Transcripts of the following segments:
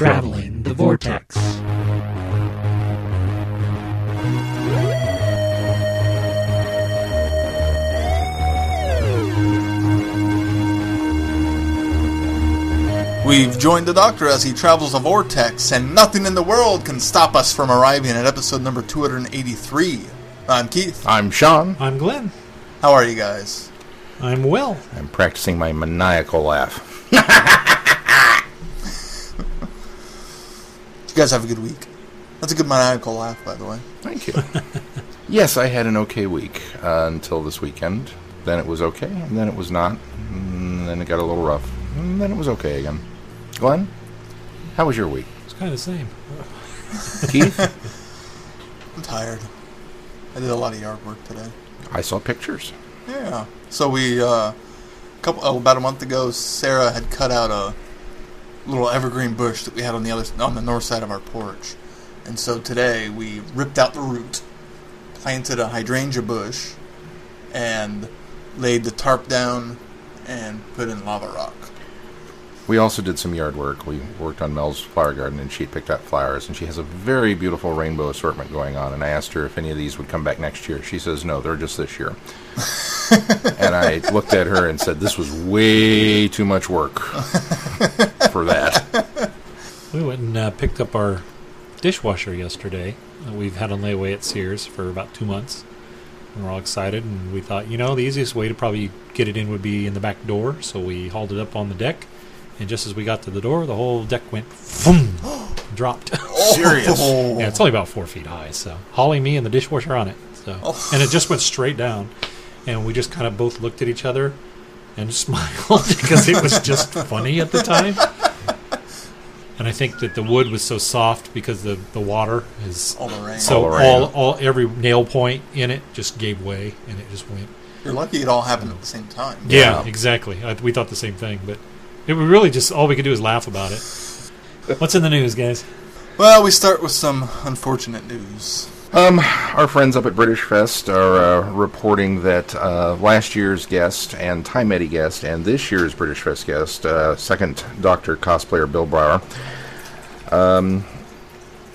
Traveling the Vortex. We've joined the Doctor as he travels a vortex, and nothing in the world can stop us from arriving at episode number 283. I'm Keith. I'm Sean. I'm Glenn. How are you guys? I'm well. I'm practicing my maniacal laugh. Did you guys have a good week? That's a good maniacal laugh, by the way. Thank you. yes, I had an okay week uh, until this weekend. Then it was okay, and then it was not. And then it got a little rough. And then it was okay again. Glenn, how was your week? It's kind of the same. Keith, I'm tired. I did a lot of yard work today. I saw pictures. Yeah. So we, uh, couple oh, about a month ago, Sarah had cut out a little evergreen bush that we had on the other on the north side of our porch, and so today we ripped out the root, planted a hydrangea bush, and laid the tarp down and put in lava rock. We also did some yard work. We worked on Mel's flower garden, and she picked out flowers. And she has a very beautiful rainbow assortment going on. And I asked her if any of these would come back next year. She says no, they're just this year. and I looked at her and said, "This was way too much work for that." We went and uh, picked up our dishwasher yesterday. Uh, we've had on layaway at Sears for about two months. And we're all excited, and we thought, you know, the easiest way to probably get it in would be in the back door. So we hauled it up on the deck, and just as we got to the door, the whole deck went boom, dropped. Serious. yeah, it's only about four feet high. So hauling me and the dishwasher on it. So oh. and it just went straight down, and we just kind of both looked at each other and smiled because it was just funny at the time. And I think that the wood was so soft because the, the water is All the rain. so All the rain. all, all every nail point in it just gave way and it just went. You're lucky it all happened at the same time. Yeah, Yeah. exactly. I, we thought the same thing, but it was really just all we could do is laugh about it. What's in the news, guys? Well, we start with some unfortunate news. Um, our friends up at British Fest are uh, reporting that uh, last year's guest and Time Eddie guest and this year's British Fest guest, uh, second Doctor cosplayer Bill Brower, um,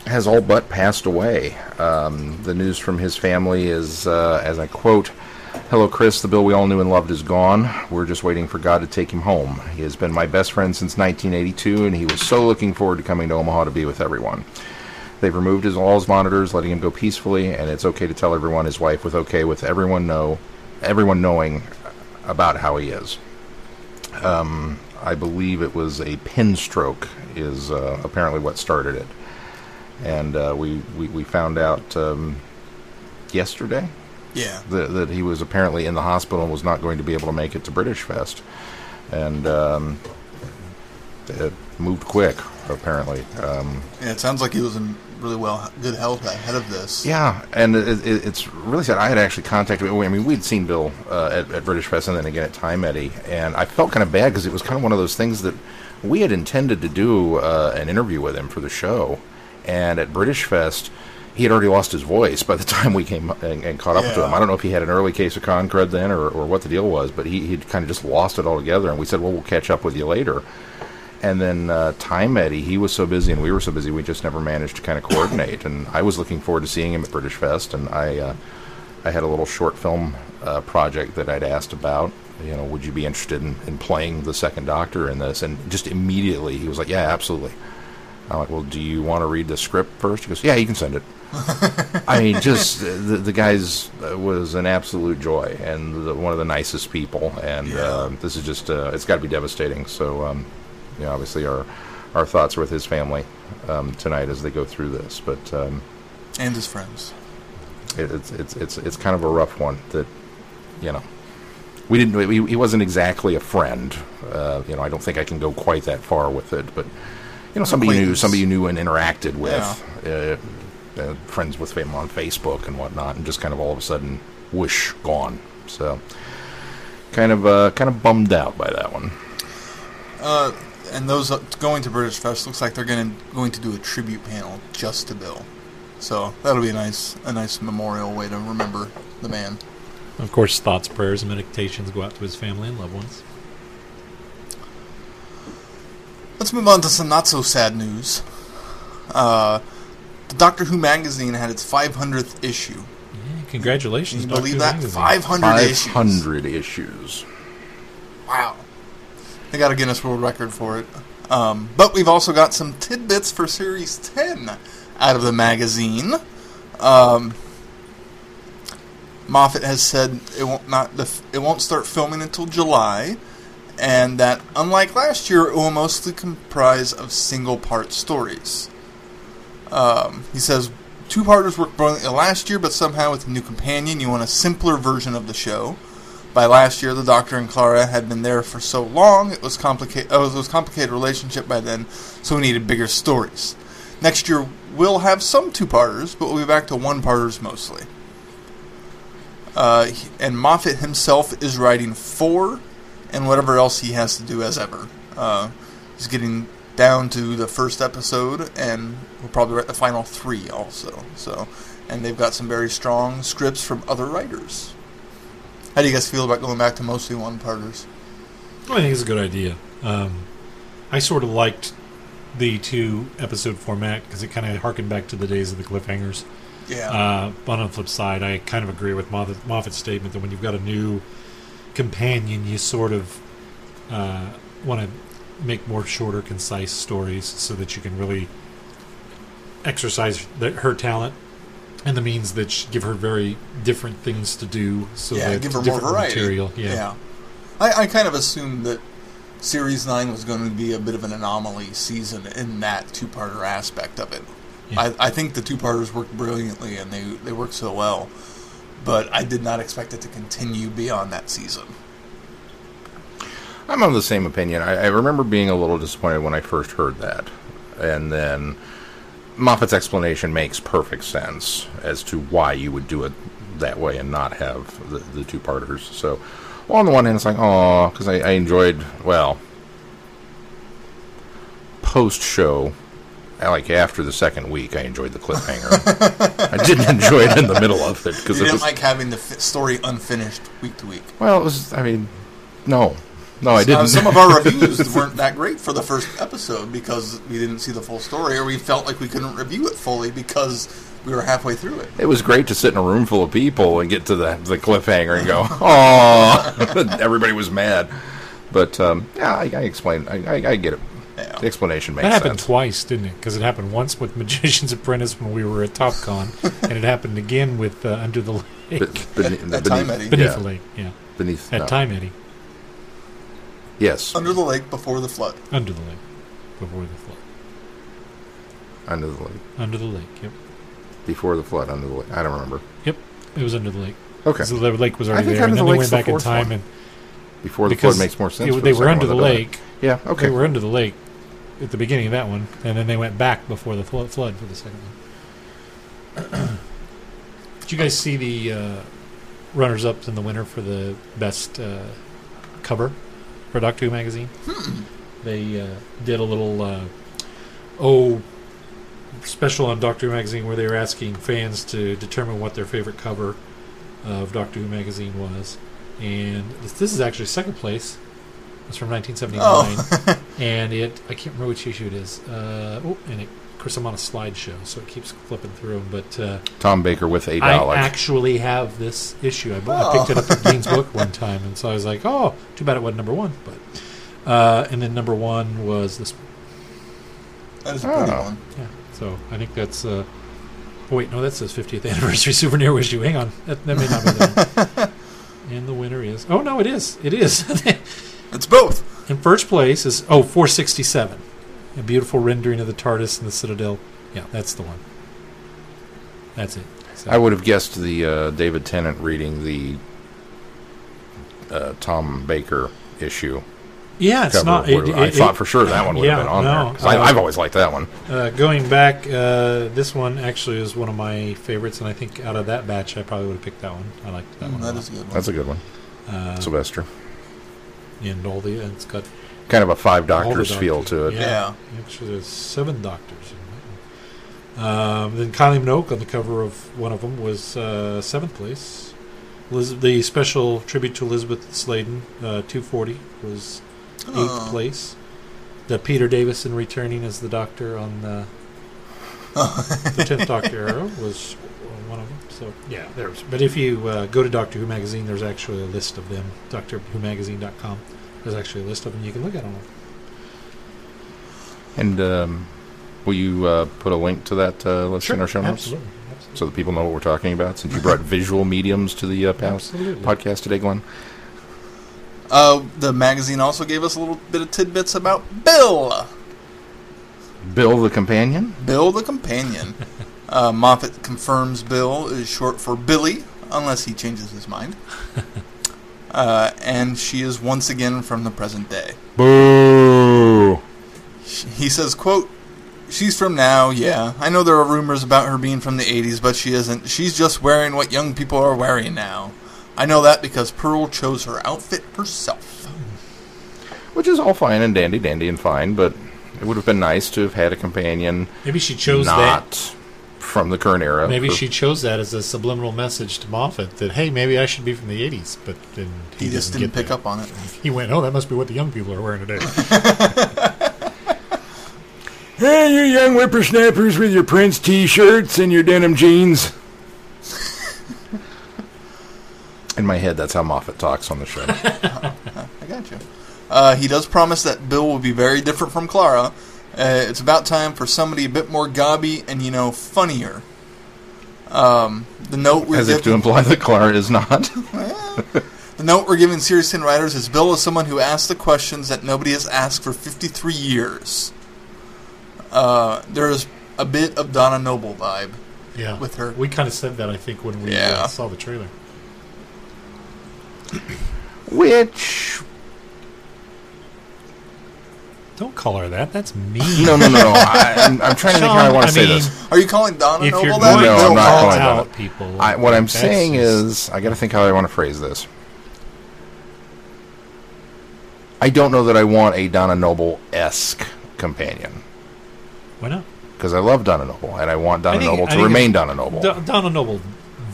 has all but passed away. Um, the news from his family is, uh, as I quote, Hello, Chris. The Bill we all knew and loved is gone. We're just waiting for God to take him home. He has been my best friend since 1982, and he was so looking forward to coming to Omaha to be with everyone. They've removed his all his monitors, letting him go peacefully, and it's okay to tell everyone his wife was okay with everyone know, everyone knowing about how he is. Um, I believe it was a pin stroke is uh, apparently what started it, and uh, we, we we found out um, yesterday Yeah. that, that he was apparently in the hospital and was not going to be able to make it to British Fest, and um, it moved quick apparently. Um, Yeah, it sounds like he was in really well, good health ahead of this. Yeah, and it, it, it's really sad. I had actually contacted. I mean, we'd seen Bill uh, at, at British Fest and then again at Time Eddie, and I felt kind of bad because it was kind of one of those things that we had intended to do uh, an interview with him for the show, and at British Fest. He had already lost his voice by the time we came and, and caught up to him. I don't know if he had an early case of con crud then or, or what the deal was, but he, he'd kind of just lost it altogether. And we said, well, we'll catch up with you later. And then uh, Time Eddie, he was so busy and we were so busy, we just never managed to kind of coordinate. And I was looking forward to seeing him at British Fest, and I, uh, I had a little short film uh, project that I'd asked about. You know, would you be interested in, in playing the second Doctor in this? And just immediately he was like, "Yeah, absolutely." I'm like, "Well, do you want to read the script first? He goes, "Yeah, you can send it." I mean, just uh, the, the guy's uh, was an absolute joy and the, one of the nicest people. And Yeah. uh, this is just uh, it's got to be devastating. So, um, you know, obviously our our thoughts are with his family um, tonight as they go through this. But um, And his friends. it, it's it's it's it's kind of a rough one that you know we didn't he, he wasn't exactly a friend. Uh, you know, I don't think I can go quite that far with it, but you know, somebody you knew, somebody you knew and interacted with, uh, uh, friends with him on Facebook and whatnot, and just kind of all of a sudden, whoosh, gone. So, kind of, uh, kind of bummed out by that one. Uh, and those uh, going to British Fest looks like they're going to going to do a tribute panel just to Bill. So that'll be a nice a nice memorial way to remember the man. Of course, thoughts, prayers, and meditations go out to his family and loved ones. Let's move on to some not so sad news. Uh, the Doctor Who magazine had its 500th issue. Yeah, congratulations, Can you Doctor believe Who that? Magazine. 500 issues. 500 issues. Wow. They got a Guinness World Record for it. Um, but we've also got some tidbits for Series 10 out of the magazine. Um, Moffat has said it won't not the, f- it won't start filming until July, and that unlike last year, it will mostly comprise of single part stories. Um, he says two parters worked brilliantly last year, but somehow with a new companion, you want a simpler version of the show. By last year, the Doctor and Clara had been there for so long; it was complicated. Oh, it was a complicated relationship by then, so we needed bigger stories. Next year, we'll have some two-parters, but we'll be back to one-parters mostly. Uh, and Moffat himself is writing four, and whatever else he has to do as ever. Uh, he's getting down to the first episode, and we'll probably write the final three also. So, and they've got some very strong scripts from other writers. How do you guys feel about going back to mostly one-parters? I think it's a good idea. Um, I sort of liked the two episode format because it kind of harkened back to the days of the cliffhangers. Yeah. Uh, but on the flip side, I kind of agree with Moffat, Moffat's statement that when you've got a new companion, you sort of uh, want to make more shorter, concise stories so that you can really exercise the, her talent and the means that sh- give her very different things to do. So yeah, that give her more different variety. material. Yeah. I, I kind of assumed that Series 9 was going to be a bit of an anomaly season in that two-parter aspect of it. Yeah. I, I think the two-parters worked brilliantly and they, they worked so well, but I did not expect it to continue beyond that season. I'm of the same opinion. I, I remember being a little disappointed when I first heard that. And then Moffat's explanation makes perfect sense as to why you would do it that way and not have the, the two parters. So, well, on the one hand, it's like, oh, because I, I enjoyed, well, post show, like after the second week, I enjoyed the cliffhanger. I didn't enjoy it in the middle of it because You it didn't was, like having the fi- story unfinished week to week. well, it was, I mean, no. No, I Uh, didn't. some of our reviews weren't that great for the first episode because we didn't see the full story, or we felt like we couldn't review it fully because we were halfway through it. It was great to sit in a room full of people and get to the, the cliffhanger and go, "Oh!" Everybody was mad, but um, yeah, I, I explained. I, I, I get it. Yeah. The explanation makes That happened sense. twice, didn't it? Because it happened once with Magician's Apprentice when we were at TopCon, and it happened again with uh, Under the Lake. Be- beneath, At- at Time Eddie. Beneath yeah, the Lake, yeah. beneath At no. Time Eddie. Yes, Under the lake before the flood. Under the Lake. Before the flood. under the lake, Under the Lake, yep. before the flood, under the lake. I don't remember. Yep. It was Under the Lake. Okay, 'Cause the lake was already think there, and Under then the they Lake's went the back in time, one. and before the flood makes more sense. it- they the were under the one, I lake. Yeah. Okay. They were under the lake at the beginning of that one, and then they went back before the flo- flood for the second one. Did you guys see the uh, runners up in the winter for the best uh, cover for Doctor Who magazine? They uh, did a little uh, oh special on Doctor Who magazine where they were asking fans to determine what their favorite cover of Doctor Who magazine was, and this, this is actually second place. It's from 1979 Oh, and it I can't remember which issue it is. Uh, oh, and it, of course I'm on a slideshow, so it keeps flipping through 'em, But uh, Tom Baker with a I dollar. I actually have this issue. I, bu- I Oh. picked it up at Dean's book one time, and so I was like, "Oh, too bad it wasn't number one." But uh, and then number one was this. that is a pretty Oh. one. Yeah, so I think that's. Uh, oh wait, no, that says 50th anniversary souvenir issue. Hang on, that, that may not be the one. And the winner is. Oh no, it is. It is. It's both. In first place is oh 467, a beautiful rendering of the TARDIS and the Citadel. Yeah, that's the one. That's it. So, I would have guessed the uh, David Tennant reading the uh, Tom Baker issue. yeah, it's cover not. would- It, I it- thought it- for sure that one would yeah, have been on no, there. 'cause I, uh, I've always liked that one. Uh, going back, uh, this one actually is one of my favorites, and I think out of that batch, I probably would have picked that one. I liked that Mm, one. a that lot. is a good one. That's a good one. Uh, Sylvester. And all the it's got Kind of a five all the doctors feel to it. Yeah, Yeah. actually, there's seven doctors. In that. Um, then Kylie Minogue on the cover of one of them was uh, seventh place. Liz- the special tribute to Elizabeth Sladen, uh, 240, was eighth Oh. place. the Peter Davison returning as the Doctor on the the tenth Doctor era was one of them. So yeah, there's. But if you uh, go to Doctor Who magazine, there's actually a list of them. DoctorWhoMagazine.com. There's actually a list of them. You can look at them. And um, will you uh, put a link to that uh, list in our show notes Absolutely. Absolutely. so that people know what we're talking about? Since you brought visual mediums to the uh, pa- podcast today, Glenn. Uh, the magazine also gave us a little bit of tidbits about Bill. Bill the companion. Bill the companion. uh, Moffat confirms Bill is short for Billy, unless he changes his mind. Uh, and she is once again from the present day. Boo! He says, quote, She's from now, yeah. I know there are rumors about her being from the 80s, but she isn't. She's just wearing what young people are wearing now. I know that because Pearl chose her outfit herself. Which is all fine and dandy, dandy and fine, but it would have been nice to have had a companion Maybe she chose not that. From the current era. Maybe for- she chose that as a subliminal message to Moffat that hey, maybe I should be from the '80s. But then He, he, just doesn't didn't get pick that. up on it. He went, oh, that must be what the young people are wearing today. Hey, you young whippersnappers with your Prince t-shirts and your denim jeans. In my head, that's how Moffat talks on the show. I got you. Uh, he does promise that Bill will be very different from Clara. Uh, it's about time for somebody a bit more gobby and, you know, funnier. Um, the note we're As if to imply that Clara is not. the note we're giving Series 10 writers is Bill is someone who asks the questions that nobody has asked for 53 years. Uh, there's a bit of Donna Noble vibe. yeah, With her. We kind of said that I think when we Yeah. uh, saw the trailer. Which Don't call her that. That's mean. no, no, no. no. I, I'm, I'm trying to think how I want to I say mean, this. Are you calling Donna If Noble you're that? going No, Bill I'm not all calling out that. people, I, what I'm that's saying just- is, I got to think how I want to phrase this. I don't know that I want a Donna Noble esque companion why not? because I love Donna Noble and I want Donna I think- Noble I to think remain Donna Noble. Do- Donna Noble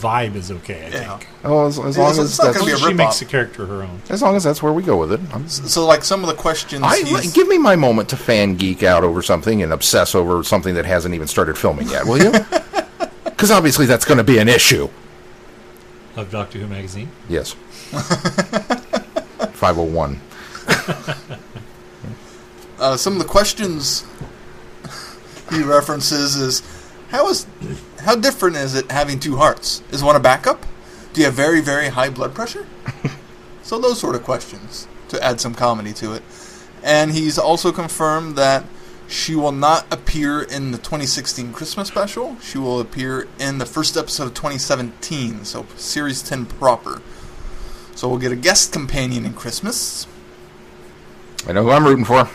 vibe is okay. I Yeah. think. oh, as, as long so as it's not that's gonna be a she makes the character her own. as long as that's where we go with it. I'm, So, like, some of the questions I he's... give me my moment to fan geek out over something and obsess over something that hasn't even started filming yet, will you? Because obviously that's going to be an issue. Of Doctor Who magazine. Yes. Five hundred one. uh, some of the questions he references is how is how different is it having two hearts? Is one a backup? Do you have very very high blood pressure? so those sort of questions to add some comedy to it. And he's also confirmed that she will not appear in the 2016 Christmas special. She will appear in the first episode of 2017, so series 10 proper. So we'll get a guest companion in Christmas. I know who I'm rooting for.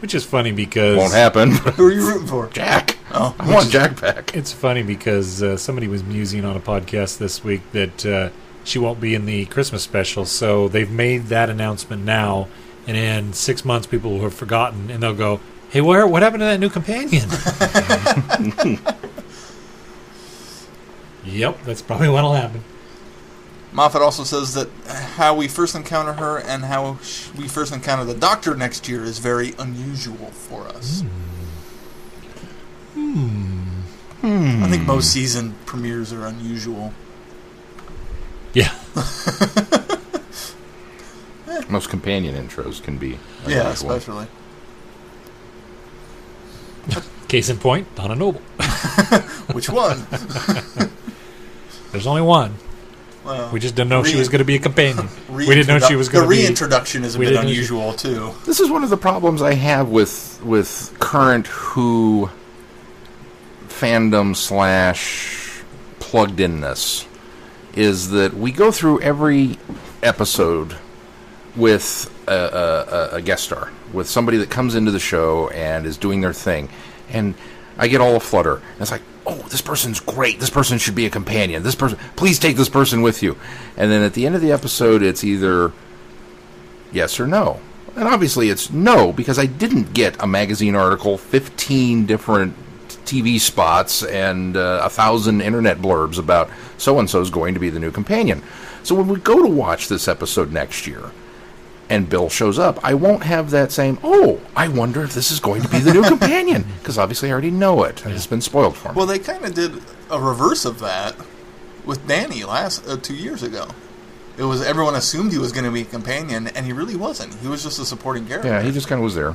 Which is funny because Won't happen. Who are you rooting for? Jack. Oh, I want Jack back. It's funny because uh, somebody was musing on a podcast this week that uh, she won't be in the Christmas special, so they've made that announcement now, and in six months people will have forgotten, and they'll go, "Hey, where? What happened to that new companion?" yep, that's probably what'll happen. Moffat also says that how we first encounter her and how we first encounter the Doctor next year is very unusual for us. Hmm. I think most season premieres are unusual. Yeah, Most companion intros can be. Yeah, especially. case in point, Donna Noble. Which one? There's only one. Well, We just didn't know she was going to be a companion. we didn't know she was going to be. The reintroduction is a we bit didn't she- unusual too. This is one of the problems I have with with current Who fandom slash plugged inness is that we go through every episode with a, a, a- a guest star, with somebody that comes into the show and is doing their thing, and I get all aflutter. And it's like, oh, this person's great. This person should be a companion. This person, please take this person with you. And then at the end of the episode, it's either yes or no. And obviously it's no, because I didn't get a magazine article, 15 different TV spots, and uh, a thousand internet blurbs about so and so's going to be the new companion. So when we go to watch this episode next year, and Bill shows up, I won't have that same, oh, I wonder if this is going to be the new companion. Because obviously I already know it. and It's been spoiled for me. Well, they kind of did a reverse of that with Danny last uh, two years ago. It was everyone assumed he was going to be a companion, and he really wasn't. He was just a supporting character. yeah, he just kind of was there.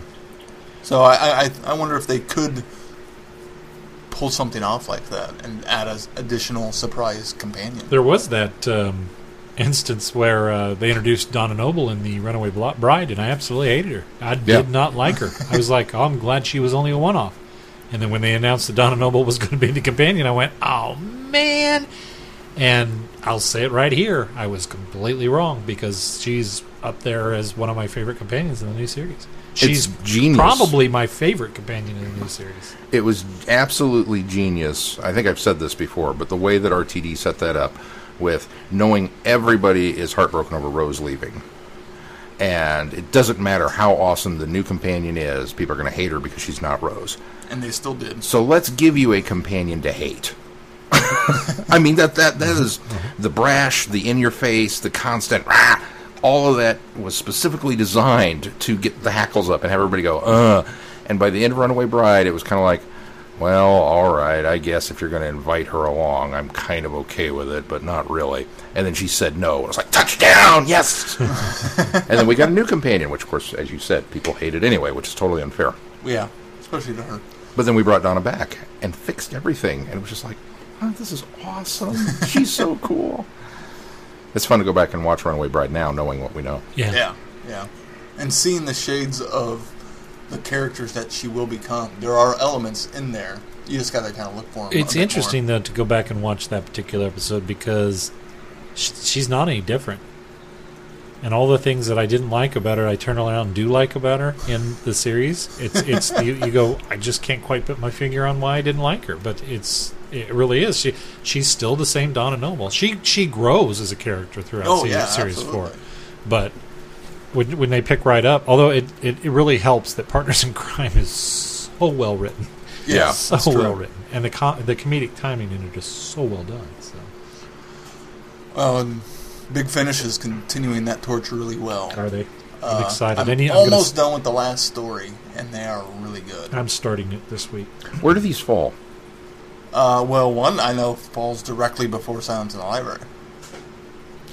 So I, I, I wonder if they could pull something off like that and add an additional surprise companion. There was that um, instance where uh, they introduced Donna Noble in the Runaway Bride, and I absolutely hated her. I Yeah. did not like her. I was like, oh, I'm glad she was only a one off. And then when they announced that Donna Noble was going to be the companion, I went, oh, man. And I'll say it right here. I was completely wrong because she's up there as one of my favorite companions in the new series. She's genius. probably my favorite companion in the new series. It was absolutely genius. I think I've said this before, but the way that RTD set that up with knowing everybody is heartbroken over Rose leaving. And it doesn't matter how awesome the new companion is, people are going to hate her because she's not Rose. And they still did. So let's give you a companion to hate. I mean that that that is uh-huh. the brash, the in your face, the constant rah, all of that was specifically designed to get the hackles up and have everybody go, uh. And by the end of Runaway Bride, it was kind of like, well, all right, I guess if you're going to invite her along, I'm kind of okay with it, but not really. And then she said no. And it was like, touchdown, yes! and then we got a new companion, which, of course, as you said, people hated anyway, which is totally unfair. Yeah, especially to her. But then we brought Donna back and fixed everything, and it was just like, oh, this is awesome. She's so cool. It's fun to go back and watch Runaway Bride now, knowing what we know. Yeah. Yeah, yeah. And seeing the shades of the characters that she will become. There are elements in there. You just got to kind of look for them. It's interesting though to go back and watch that particular episode because sh- she's not any different, and all the things that I didn't like about her, I turn around and do like about her in the series. It's it's you, you go, I just can't quite put my finger on why I didn't like her, but it's it really is. She she's still the same Donna Noble. She she grows as a character throughout Oh, series, yeah, series absolutely. four, but. When, when they pick right up, although it, it, it really helps that Partners in Crime is so well written Yeah, so that's true. well written, and the com- the comedic timing in it is so well done. So Well, and Big Finish is continuing that torch really well. are they? I'm Uh, excited. I'm I need- I'm gonna almost done with the last story, and they are really good. I'm starting it this week. Where do these fall? Uh, well, one I know falls directly before Silence in the Library,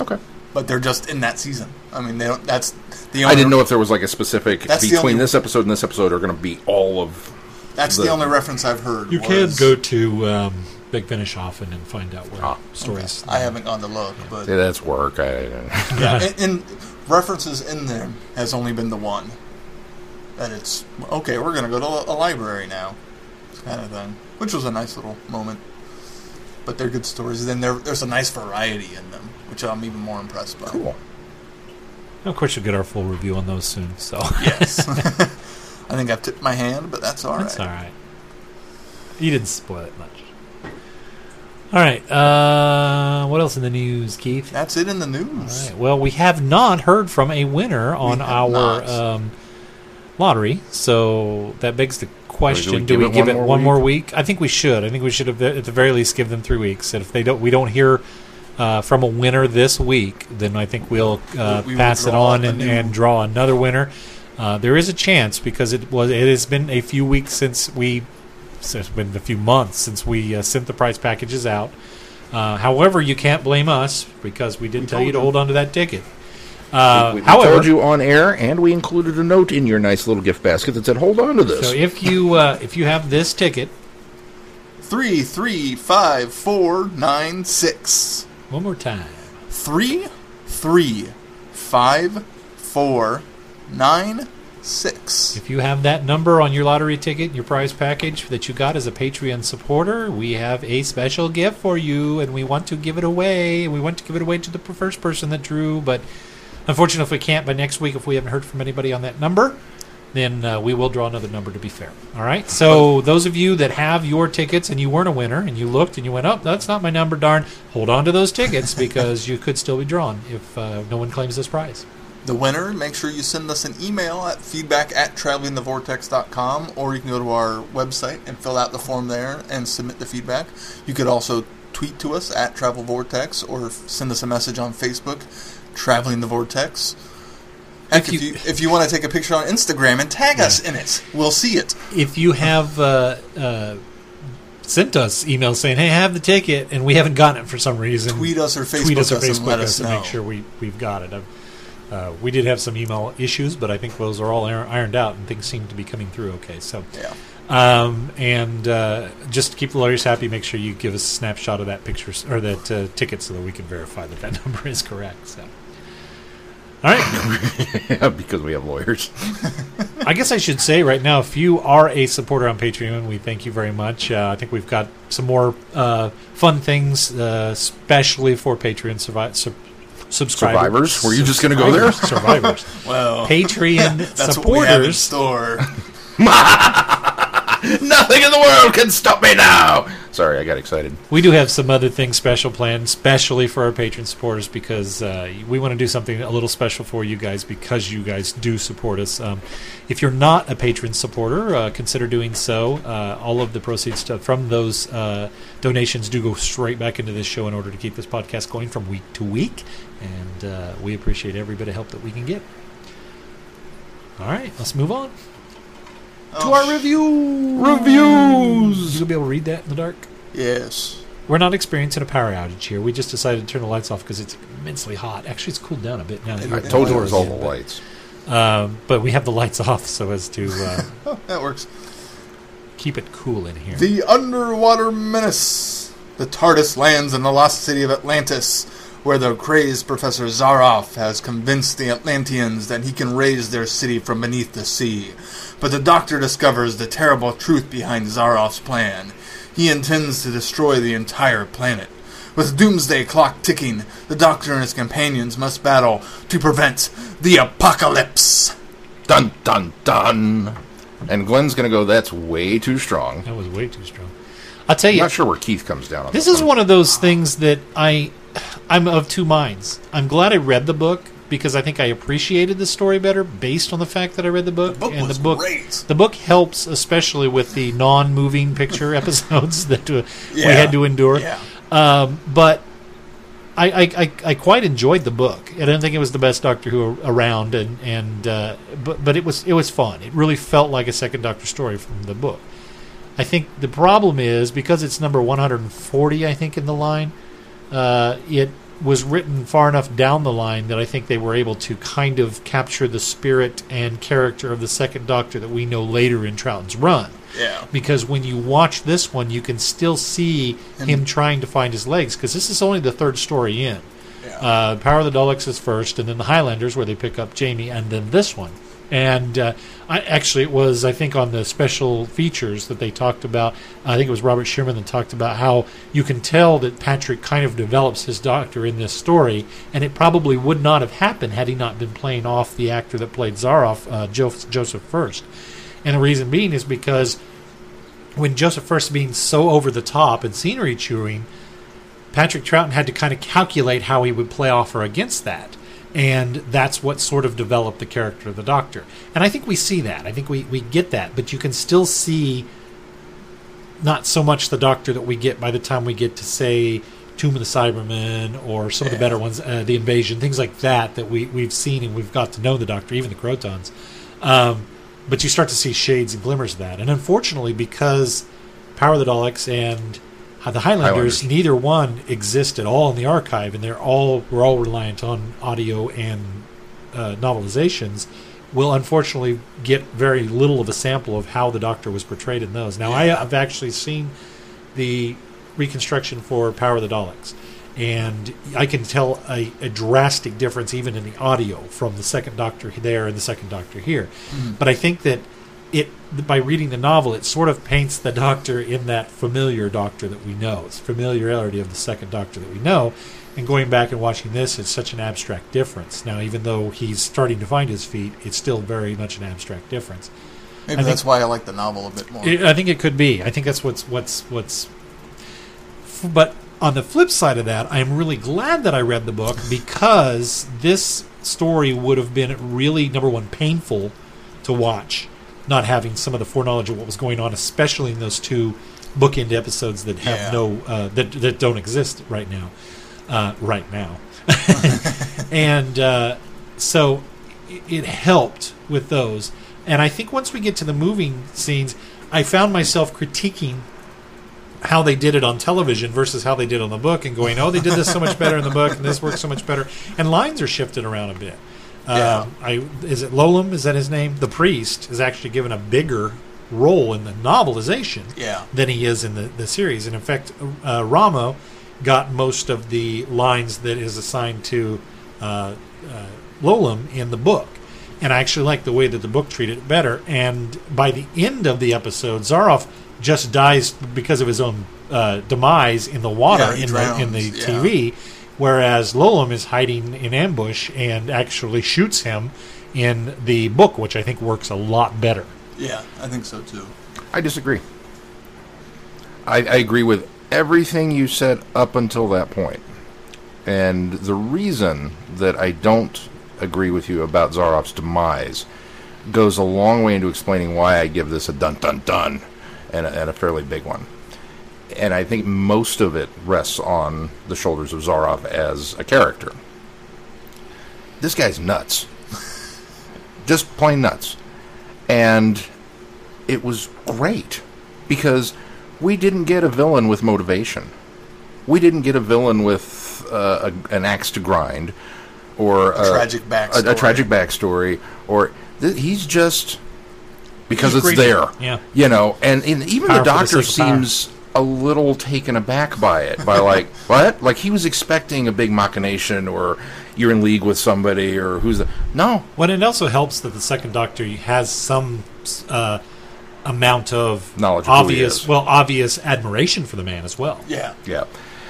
Okay. but they're just in that season. I mean, they don't, that's the. Only, I didn't know if there was like a specific That's the between only- this episode and this episode are going to be all of. That's the, the- only reference I've heard. You was- can go to um, Big Finish often and find out where Ah, stories. I haven't gone to look, but Yeah, that's work. I, yeah, and, and references in there has only been the one. That it's okay. We're gonna go to a library now, kind of thing, which was a nice little moment. But they're good stories. Then there's a nice variety in them, which I'm even more impressed by. cool. Of course, you'll get our full review on those soon. So Yes. I think I've tipped my hand, but that's all right. that's all right. You didn't spoil it much. All right. Uh, what else in the news, Keith? That's it in the news. right. Well, we have not heard from a winner on our um, lottery, so that begs the question: do Do we we, give give it it one one more more week? I think we should. I think we should have, at the very least, give them three weeks. And if they don't, we don't hear uh, from a winner this week, then I think we'll uh, We pass it on and, and draw another winner. Uh, there is a chance because it was it has been a few weeks since we so it's been a few months since we uh, sent the prize packages out. Uh, however, you can't blame us because we did We tell you to you. hold on to that ticket. Uh, we, we however, told you on air, and we included a note in your nice little gift basket that said, "Hold on to this." so if you uh, if you have this ticket, Three, three, five, four, nine, six. one more time. Three, three, five, four, nine, six. If you have that number on your lottery ticket, your prize package that you got as a Patreon supporter, we have a special gift for you, and we want to give it away. And we want to give it away to the first person that drew, but unfortunately, if we can't by next week, if we haven't heard from anybody on that number, then uh, we will draw another number to be fair. All right. So those of you that have your tickets and you weren't a winner, and you looked and you went, "Oh, that's not my number." Darn! Hold on to those tickets because you could still be drawn if uh, no one claims this prize. The winner, make sure you send us an email at feedback at travelingthevortex.com or you can go to our website and fill out the form there and submit the feedback. You could also tweet to us at Travel Vortex or send us a message on Facebook, Traveling the Vortex. Heck, If if you- you if you want to take a picture on Instagram and tag us in it, we'll see it. if you have uh, uh, sent us emails saying, "Hey, I have the ticket," and we haven't gotten it for some reason, Tweet us or Facebook tweet us or us and let us us to make sure we we've got it. Uh, we did have some email issues, but I think those are all ironed out, and things seem to be coming through okay. So, Yeah. um, and uh, just to keep the lawyers happy, make sure you give us a snapshot of that picture or that uh, ticket so that we can verify that that number is correct. So, all right. because we have lawyers. I guess I should say right now, if you are a supporter on Patreon, we thank you very much. Uh, I think we've got some more uh, fun things, uh, especially for Patreon survi- sub- subscribers. Survivors? Were you just gonna go there? Survivors. Well, Patreon that's what we have in supporters. store. Nothing in the world can stop me now. Sorry, I got excited. We do have some other things special planned, especially for our patron supporters, because uh, we want to do something a little special for you guys because you guys do support us. Um, if you're not a patron supporter, uh, consider doing so. Uh, all of the proceeds to, from those uh, donations do go straight back into this show in order to keep this podcast going from week to week, and uh, we appreciate every bit of help that we can get. All right, let's move on to Oh, our review. Reviews. You'll be able to read that in the dark. Yes. We're not experiencing a power outage here. We just decided to turn the lights off because it's immensely hot. Actually, it's cooled down a bit now. that I you're told you it was all the but- lights. Um, but we have the lights off so as to uh, that works. keep it cool in here. The Underwater Menace. The TARDIS lands in the lost city of Atlantis, where the crazed Professor Zaroff has convinced the Atlanteans that he can raise their city from beneath the sea. But the Doctor discovers the terrible truth behind Zaroff's plan. He intends to destroy the entire planet. With Doomsday Clock ticking, the Doctor and his companions must battle to prevent the apocalypse. Dun dun dun. And Glenn's gonna go. That's way too strong. that was way too strong. I'll tell you. I'm you, not sure where Keith comes down on this this is one of those things that I, I'm of two minds. I'm glad I read the book because I think I appreciated the story better based on the fact that I read the book. The book and was the book, great. The book helps, especially with the non-moving picture episodes that uh, we had to endure. Yeah. Um, but I, I, I, I quite enjoyed the book. I don't think it was the best Doctor Who around, and and uh, but but it was it was fun. It really felt like a second Doctor story from the book. I think the problem is because it's number 140, I think in the line, uh, it was written far enough down the line that I think they were able to kind of capture the spirit and character of the second Doctor that we know later in Troughton's run Yeah. because when you watch this one, you can still see him trying to find his legs because this is only the third story in. Yeah. Uh, Power of the Daleks is first, and then the Highlanders where they pick up Jamie, and then this one. And uh, I, actually, it was I think on the special features that they talked about. I think it was Robert Shearman that talked about how you can tell that Patrick kind of develops his Doctor in this story, and it probably would not have happened had he not been playing off the actor that played Zaroff, uh, jo- Joseph Furst. And the reason being is because when Joseph Furst being so over the top and scenery chewing, Patrick Troughton had to kind of calculate how he would play off or against that. And that's what sort of developed the character of the Doctor. And I think we see that. I think we, we get that. But you can still see not so much the Doctor that we get by the time we get to, say, Tomb of the Cybermen or some of the better ones, uh, The Invasion, things like that, that we, we've seen and we've got to know the Doctor, even the Krotons. Um, but you start to see shades and glimmers of that. And unfortunately, because Power of the Daleks and uh, the Highlanders, Highlanders. neither one exists at all in the archive, and they're all we're all reliant on audio and uh, novelizations. Will unfortunately get very little of a sample of how the Doctor was portrayed in those. Now, I have actually seen the reconstruction for Power of the Daleks, and I can tell a, a drastic difference even in the audio from the second Doctor there and the second Doctor here. But I think that it by reading the novel, it sort of paints the Doctor in that familiar Doctor that we know. It's familiarity of the second Doctor that we know. And going back and watching this, it's such an abstract difference. Now, even though he's starting to find his feet, it's still very much an abstract difference. Maybe I that's think- why I like the novel a bit more. It, I think it could be. I think that's what's what's what's. f- But on the flip side of that, I'm really glad that I read the book because this story would have been really number one painful to watch, not having some of the foreknowledge of what was going on, especially in those two bookend episodes that have Yeah. no uh, that that don't exist right now, uh, right now, and uh, so it, it helped with those. And I think once we get to the moving scenes, I found myself critiquing how they did it on television versus how they did on the book, and going, "Oh, they did this so much better in the book, and this works so much better." And lines are shifted around a bit. Yeah. Um, I is it Lolem? Is that his name? The priest is actually given a bigger role in the novelization Yeah. than he is in the, the series. And in fact, uh, Ramo got most of the lines that is assigned to uh, uh, Lolem in the book. And I actually like the way that the book treated it better. And by the end of the episode, Zaroff just dies because of his own uh, demise in the water Yeah, in the in the yeah. TV, whereas Lolem is hiding in ambush and actually shoots him in the book, which I think works a lot better. Yeah, I think so too. I disagree. I, I agree with everything you said up until that point. And the reason that I don't agree with you about Zaroff's demise goes a long way into explaining why I give this a dun dun dun and a, and a fairly big one. And I think most of it rests on the shoulders of Zaroff as a character. This guy's nuts. Just plain nuts. And it was great because we didn't get a villain with motivation. We didn't get a villain with uh, a, an axe to grind or A tragic backstory. a tragic backstory, or th- he's just because He's it's great. there. Yeah. you know, and, and even Power the for the doctor power. seems a little taken aback by it. By like what? Like he was expecting a big machination, or you're in league with somebody, or who's the no. Well, it also helps that the second Doctor has some uh, amount of Knowledge of who he obvious, is. well, obvious admiration for the man as well. Yeah. Yeah.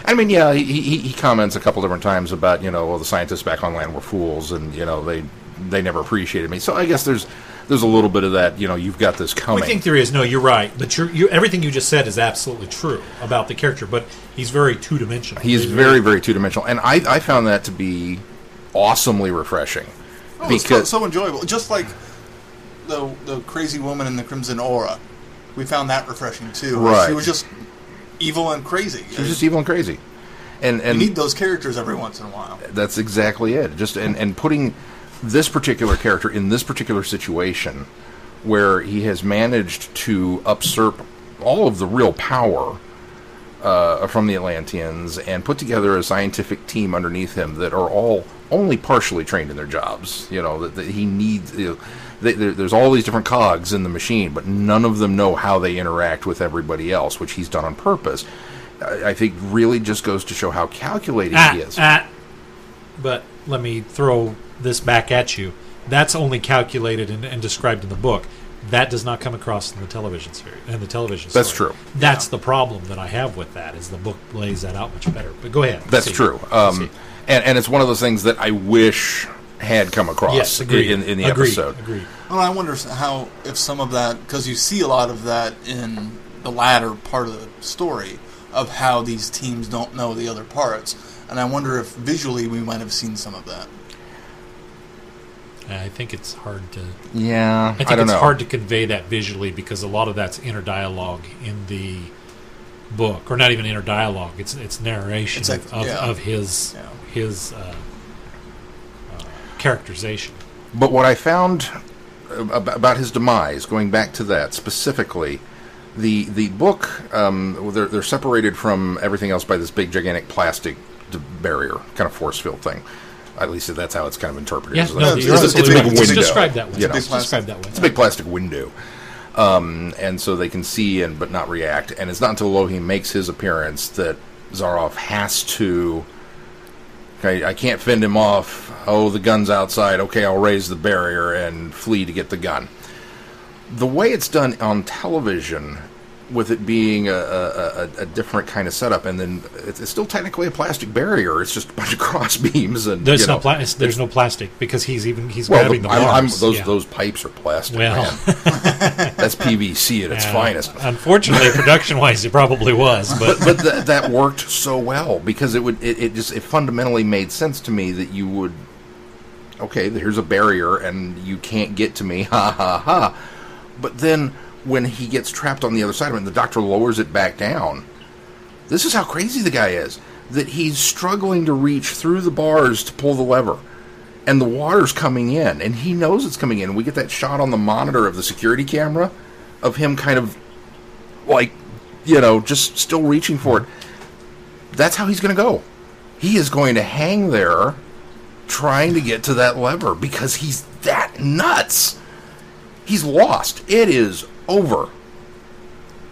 I mean, yeah, he, he, he comments a couple different times about, you know, well, the scientists back on land were fools and, you know, they they never appreciated me. So I guess there's there's a little bit of that, you know, you've got this coming. I think there is. No, you're right. But you're, you everything you just said is absolutely true about the character. But he's very two dimensional. He's very, very two dimensional. And I, I found that to be awesomely refreshing. Oh, it's so, so enjoyable. Just like the the crazy woman in the Crimson Horror, we found that refreshing too. Right. She was just evil and crazy. She was just evil and crazy. And, you and need those characters every once in a while. That's exactly it. Just and, and putting this particular character in this particular situation where he has managed to usurp all of the real power uh, from the Atlanteans and put together a scientific team underneath him that are all only partially trained in their jobs. You know that, that he needs. You know, they, there's all these different cogs in the machine, but none of them know how they interact with everybody else, which he's done on purpose. I, I think really just goes to show how calculating Ah, he is. ah. But let me throw this back at you. That's only calculated and, and described in the book. That does not come across in the television series. In the television, That's story. true. That's the problem that I have with that. Is the book lays that out much better. But go ahead. That's true. Um, and, and it's one of those things that I wish had come across yes, agreed. in, in the agreed. episode. Agreed. Well, I wonder how if some of that because you see a lot of that in the latter part of the story of how these teams don't know the other parts, and I wonder if visually we might have seen some of that. I think it's hard to. Yeah, I think don't it's know. hard to convey that visually because a lot of that's inner dialogue in the book, or not even inner dialogue. It's it's narration It's like- of, of, yeah. of his Yeah. his uh, uh, characterization. But what I found about his demise, going back to that specifically, the the book um, they're they're separated from everything else by this big gigantic plastic barrier, kind of force field thing. At least that's how it's kind of interpreted. Yeah, It's no, it's, it's, it's a big right. It's window. described that way. you know. It's described that way. It's a big plastic window. Um, and so they can see and but not react. And it's not until Lohim makes his appearance that Zaroff has to. Okay, I can't fend him off. Oh, the gun's outside. Okay, I'll raise the barrier and flee to get the gun. The way it's done on television, with it being a, a, a, a different kind of setup, and then it's, it's still technically a plastic barrier. It's just a bunch of cross beams and There's no know, pla- there's no plastic because he's even he's well, grabbing the I'm- I'm- those Yeah. those pipes are plastic. Well. that's PVC at its Uh, finest. Unfortunately, production wise, it probably was, but But th- that worked so well because it would it, it just it fundamentally made sense to me that you would okay here's a barrier and you can't get to me ha ha ha but then when he gets trapped on the other side of it and the doctor lowers it back down this is how crazy the guy is that he's struggling to reach through the bars to pull the lever and the water's coming in, and he knows it's coming in. We get that shot on the monitor of the security camera of him kind of like, you know, just still reaching for it. That's how he's going to go. He is going to hang there trying to get to that lever because he's that nuts. He's lost. It is over.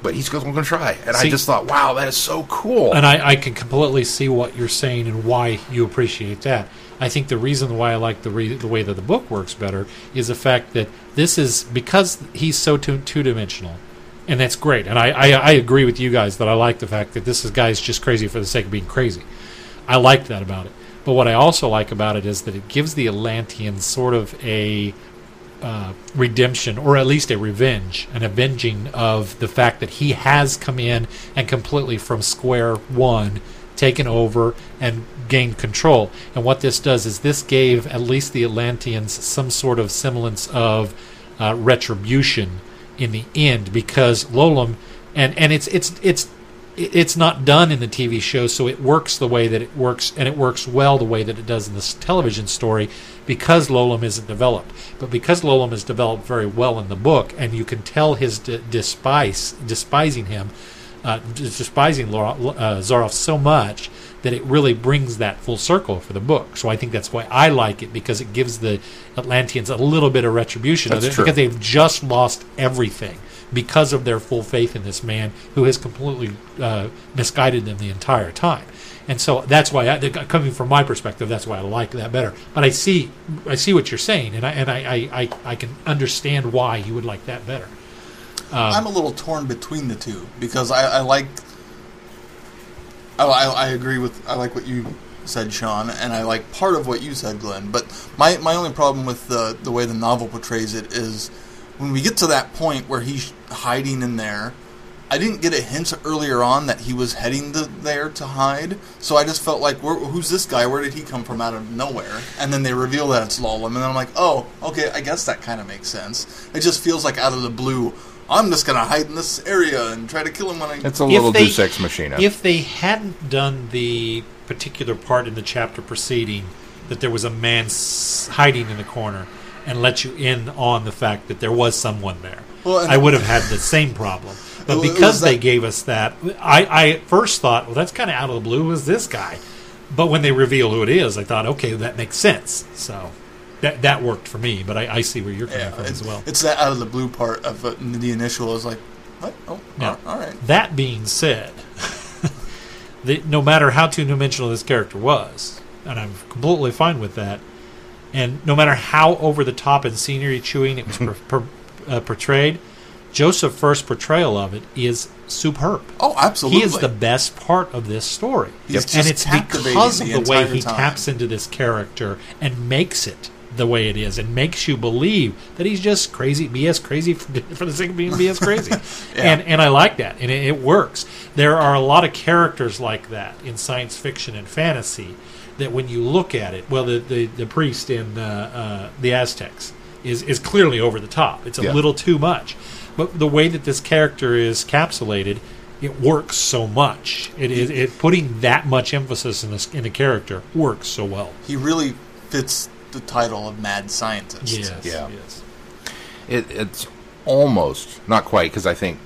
But he's going to try. And I just thought, wow, that is so cool. And I, I can completely see what you're saying and why you appreciate that. I think the reason why I like the re- the way that the book works better is the fact that this is because he's so two two dimensional, and that's great. And I, I I agree with you guys that I like the fact that this is guy's just crazy for the sake of being crazy. I like that about it. But what I also like about it is that it gives the Atlanteans sort of a uh, redemption, or at least a revenge, an avenging of the fact that he has come in and completely from square one taken over and gained control. And what this does is this gave at least the Atlanteans some sort of semblance of uh, retribution in the end because Lolem and and it's it's it's it's not done in the TV show, so it works the way that it works, and it works well the way that it does in this television story because Lolem isn't developed. But because Lolem is developed very well in the book, and you can tell his d- despise, despising him, uh, despising Laura, uh, Zaroff so much that it really brings that full circle for the book. So I think that's why I like it because it gives the Atlanteans a little bit of retribution because they've just lost everything because of their full faith in this man who has completely uh, misguided them the entire time. And so that's why, I, coming from my perspective, that's why I like that better. But I see, I see what you're saying, and I and I, I, I, can understand why you would like that better. I'm a little torn between the two because I, I like. I, I, I agree with I like what you said, Sean, and I like part of what you said, Glenn. But my my only problem with the the way the novel portrays it is when we get to that point where he's hiding in there. I didn't get a hint earlier on that he was heading to there to hide, so I just felt like, where, "Who's this guy? Where did he come from out of nowhere?" And then they reveal that it's Lolem, and then I'm like, "Oh, okay, I guess that kind of makes sense." It just feels like out of the blue. I'm just gonna hide in this area and try to kill him when I. it's a little they- Deus Ex Machina. If they hadn't done the particular part in the chapter preceding that there was a man s- hiding in the corner and let you in on the fact that there was someone there, Well, I would have had the same problem. But was because they gave us that, I, I at first thought, well, that's kind of out of the blue. Who's this guy? But when they reveal who it is, I thought, okay, that makes sense. So that that worked for me. But I, I see where you're coming yeah, from as well. it's that out of the blue part of uh, the initial is like, what? Oh, all- all right. That being said, the, no matter how two dimensional this character was, and I'm completely fine with that, and no matter how over the top and scenery chewing it was per, per, uh, portrayed, Joseph Furst's portrayal of it is superb. Oh, absolutely. He is the best part of this story. He's and it's because of the the, way he time. taps into this character and makes it the way it is and makes you believe that he's just crazy, BS crazy for, for the sake of being BS crazy. And and I like that. And it, it works. There are a lot of characters like that in science fiction and fantasy that when you look at it, well, the, the, the priest in uh, uh, the Aztecs is, is clearly over the top. It's a Yeah. little too much. But the way that this character is capsulated, it works so much. It is it putting that much emphasis in this in a character works so well. he really fits the title of mad scientist. Yeah. yes. It, it's almost not quite because I think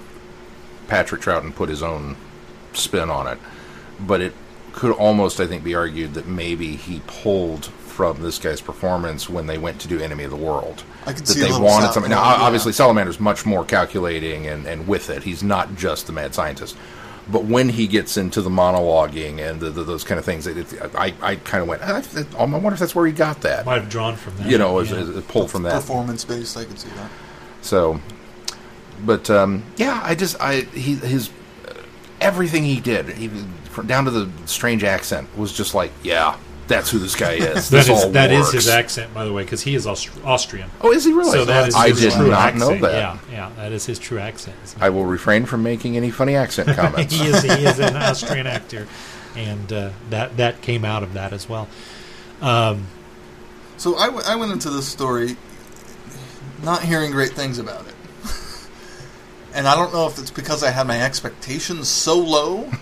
Patrick Troughton put his own spin on it, but it could almost I think be argued that maybe he pulled from this guy's performance when they went to do Enemy of the World. I could that see a they little wanted Sal- something. Now, yeah. obviously, Salamander's much more calculating and, and with it. He's not just the mad scientist. But when he gets into the monologuing and the, the, those kind of things, it, it, I, I kind of went, "Ah, that- I wonder if that's where he got that. Might have drawn from that. You know, yeah. as, as pulled from that. Performance based, I could see that. So, but um, yeah, I just I he his everything he did, even down to the strange accent, was just like, yeah, that's who this guy is. That this is all that is works. his accent, by the way, because he is Aust- Austrian. Oh, is he really? So that is I his did true not accent. know that. Yeah, yeah, that is his true accent. I will refrain from making any funny accent comments. he is he is an Austrian actor, and uh, that that came out of that as well. Um, So I, w- I went into this story not hearing great things about it. And I don't know if it's because I had my expectations so low.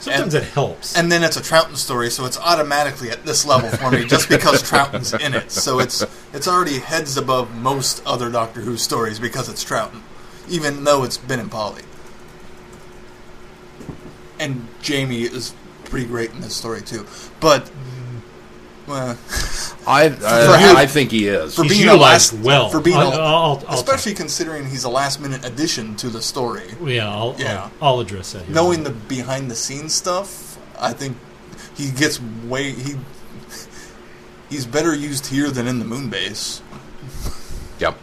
Sometimes and, it helps. and then it's a Troughton story, so it's automatically at this level for me just because Troughton's in it. So it's it's already heads above most other Doctor Who stories because it's Troughton, even though it's Ben and Polly. And Jamie is pretty great in this story too, but. Well, I For uh, I, I think he is. for He's being a utilized last, well. for being I'll- a- I'll- I'll- especially considering he's a last minute addition to the story. yeah, I'll, Yeah. I'll, I'll address that. Here. Knowing the behind the scenes stuff, I think he gets way he he's better used here than in the moon base. Yep.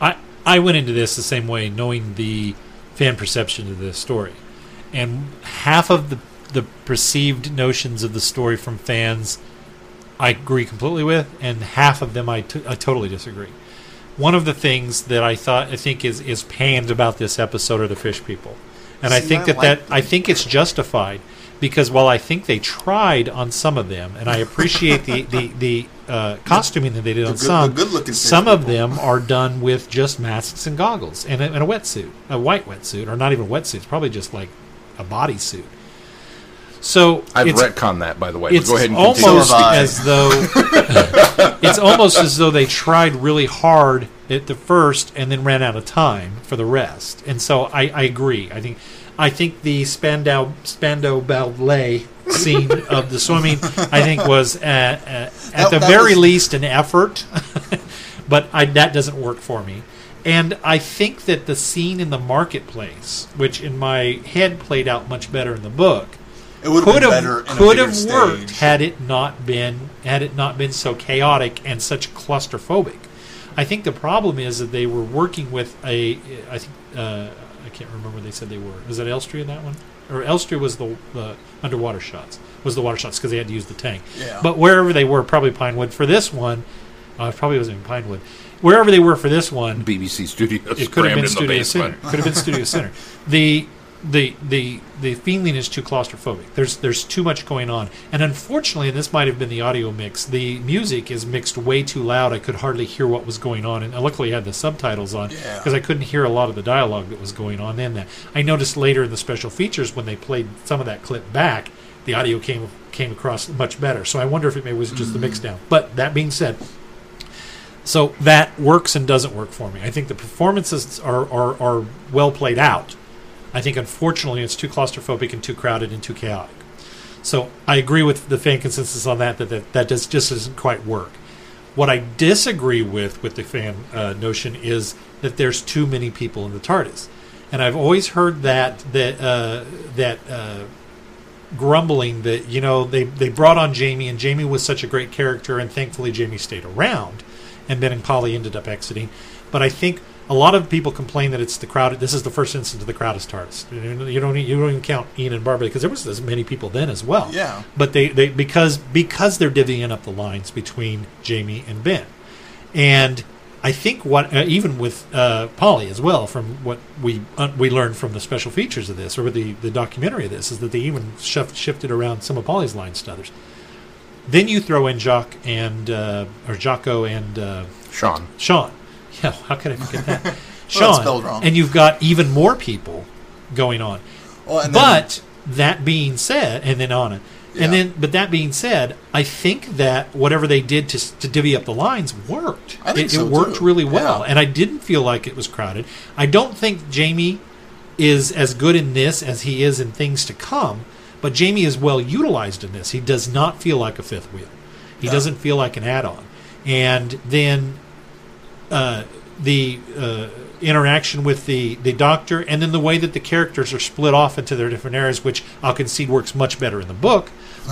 I I went into this the same way, knowing the fan perception of this story, and half of the the perceived notions of the story from fans, I agree completely with, and half of them I t- I totally disagree. One of the things that I thought I think is is panned about this episode are the fish people, and I think I that like that them. I think it's justified because while I think they tried on some of them, and I appreciate the the the uh, costuming that they did The on good- some, the good-looking fish some of people. them are done with just masks and goggles and a, and a wetsuit, a white wetsuit, or not even a wetsuit. It's probably just like a bodysuit. So I've it's, retconned that, by the way. it's Go ahead and continue. almost So as though it's almost as though they tried really hard at the first and then ran out of time for the rest. And so I, I agree. I think I think the Spandau Spandau ballet scene of the swimming I think was uh, uh, at That- the that very was- least an effort, but I, that doesn't work for me. And I think that the scene in the marketplace, which in my head played out much better in the book, It would have could been better have could have worked stage. had it not been had it not been so chaotic and such claustrophobic. I think the problem is that they were working with a I think uh, I can't remember where they said they were. Was it Elstree in that one? Or Elstree was the the underwater shots. Was the water shots because they had to use the tank. Yeah. But wherever they were, probably Pinewood. For this one, uh, it probably wasn't even Pinewood. Wherever they were for this one, BBC Studios it could have been Studio Center. Could have been Studio Center. The the the the feeling is too claustrophobic. There's there's too much going on, and unfortunately, and this might have been the audio mix. The music is mixed way too loud. I could hardly hear what was going on, and I luckily I had the subtitles on Yeah. because I couldn't hear a lot of the dialogue that was going on. In that, I noticed later in the special features when they played some of that clip back, the audio came came across much better. So I wonder if it was just the mix mm. down. But that being said, so that works and doesn't work for me. I think the performances are, are, are well played out. I think unfortunately it's too claustrophobic and too crowded and too chaotic. So I agree with the fan consensus on that that that, that does, just doesn't quite work. What I disagree with with the fan uh, notion is that there's too many people in the TARDIS, and I've always heard that that uh, that uh, grumbling that you know they they brought on Jamie and Jamie was such a great character and thankfully Jamie stayed around and Ben and Polly ended up exiting but I think a lot of people complain that it's the crowd this is the first instance of the crowd is TARDIS you don't you don't even count Ian and Barbara because there was as many people then as well Yeah. but they, they because because they're divvying up the lines between Jamie and Ben and I think what uh, even with uh, Polly as well, from what we uh, we learned from the special features of this or with the the documentary of this, is that they even shift, shifted around some of Polly's lines to others. Then you throw in Jock and uh, or Jocko and uh, Sean. Sean. Yeah, how could I forget that? Well, Sean, spelled wrong. and you've got even more people going on. Well, and then- But that being said, and then Anna, Yeah. and then but that being said, I think that whatever they did to to divvy up the lines worked. I think it, so, it worked too. really well, Yeah. and I didn't feel like it was crowded. I don't think Jamie is as good in this as he is in things to come, but Jamie is well utilized in this. He does not feel like a fifth wheel. He No. doesn't feel like an add-on. And then uh, the uh, interaction with the, the doctor, and then the way that the characters are split off into their different areas, which I'll concede works much better in the book,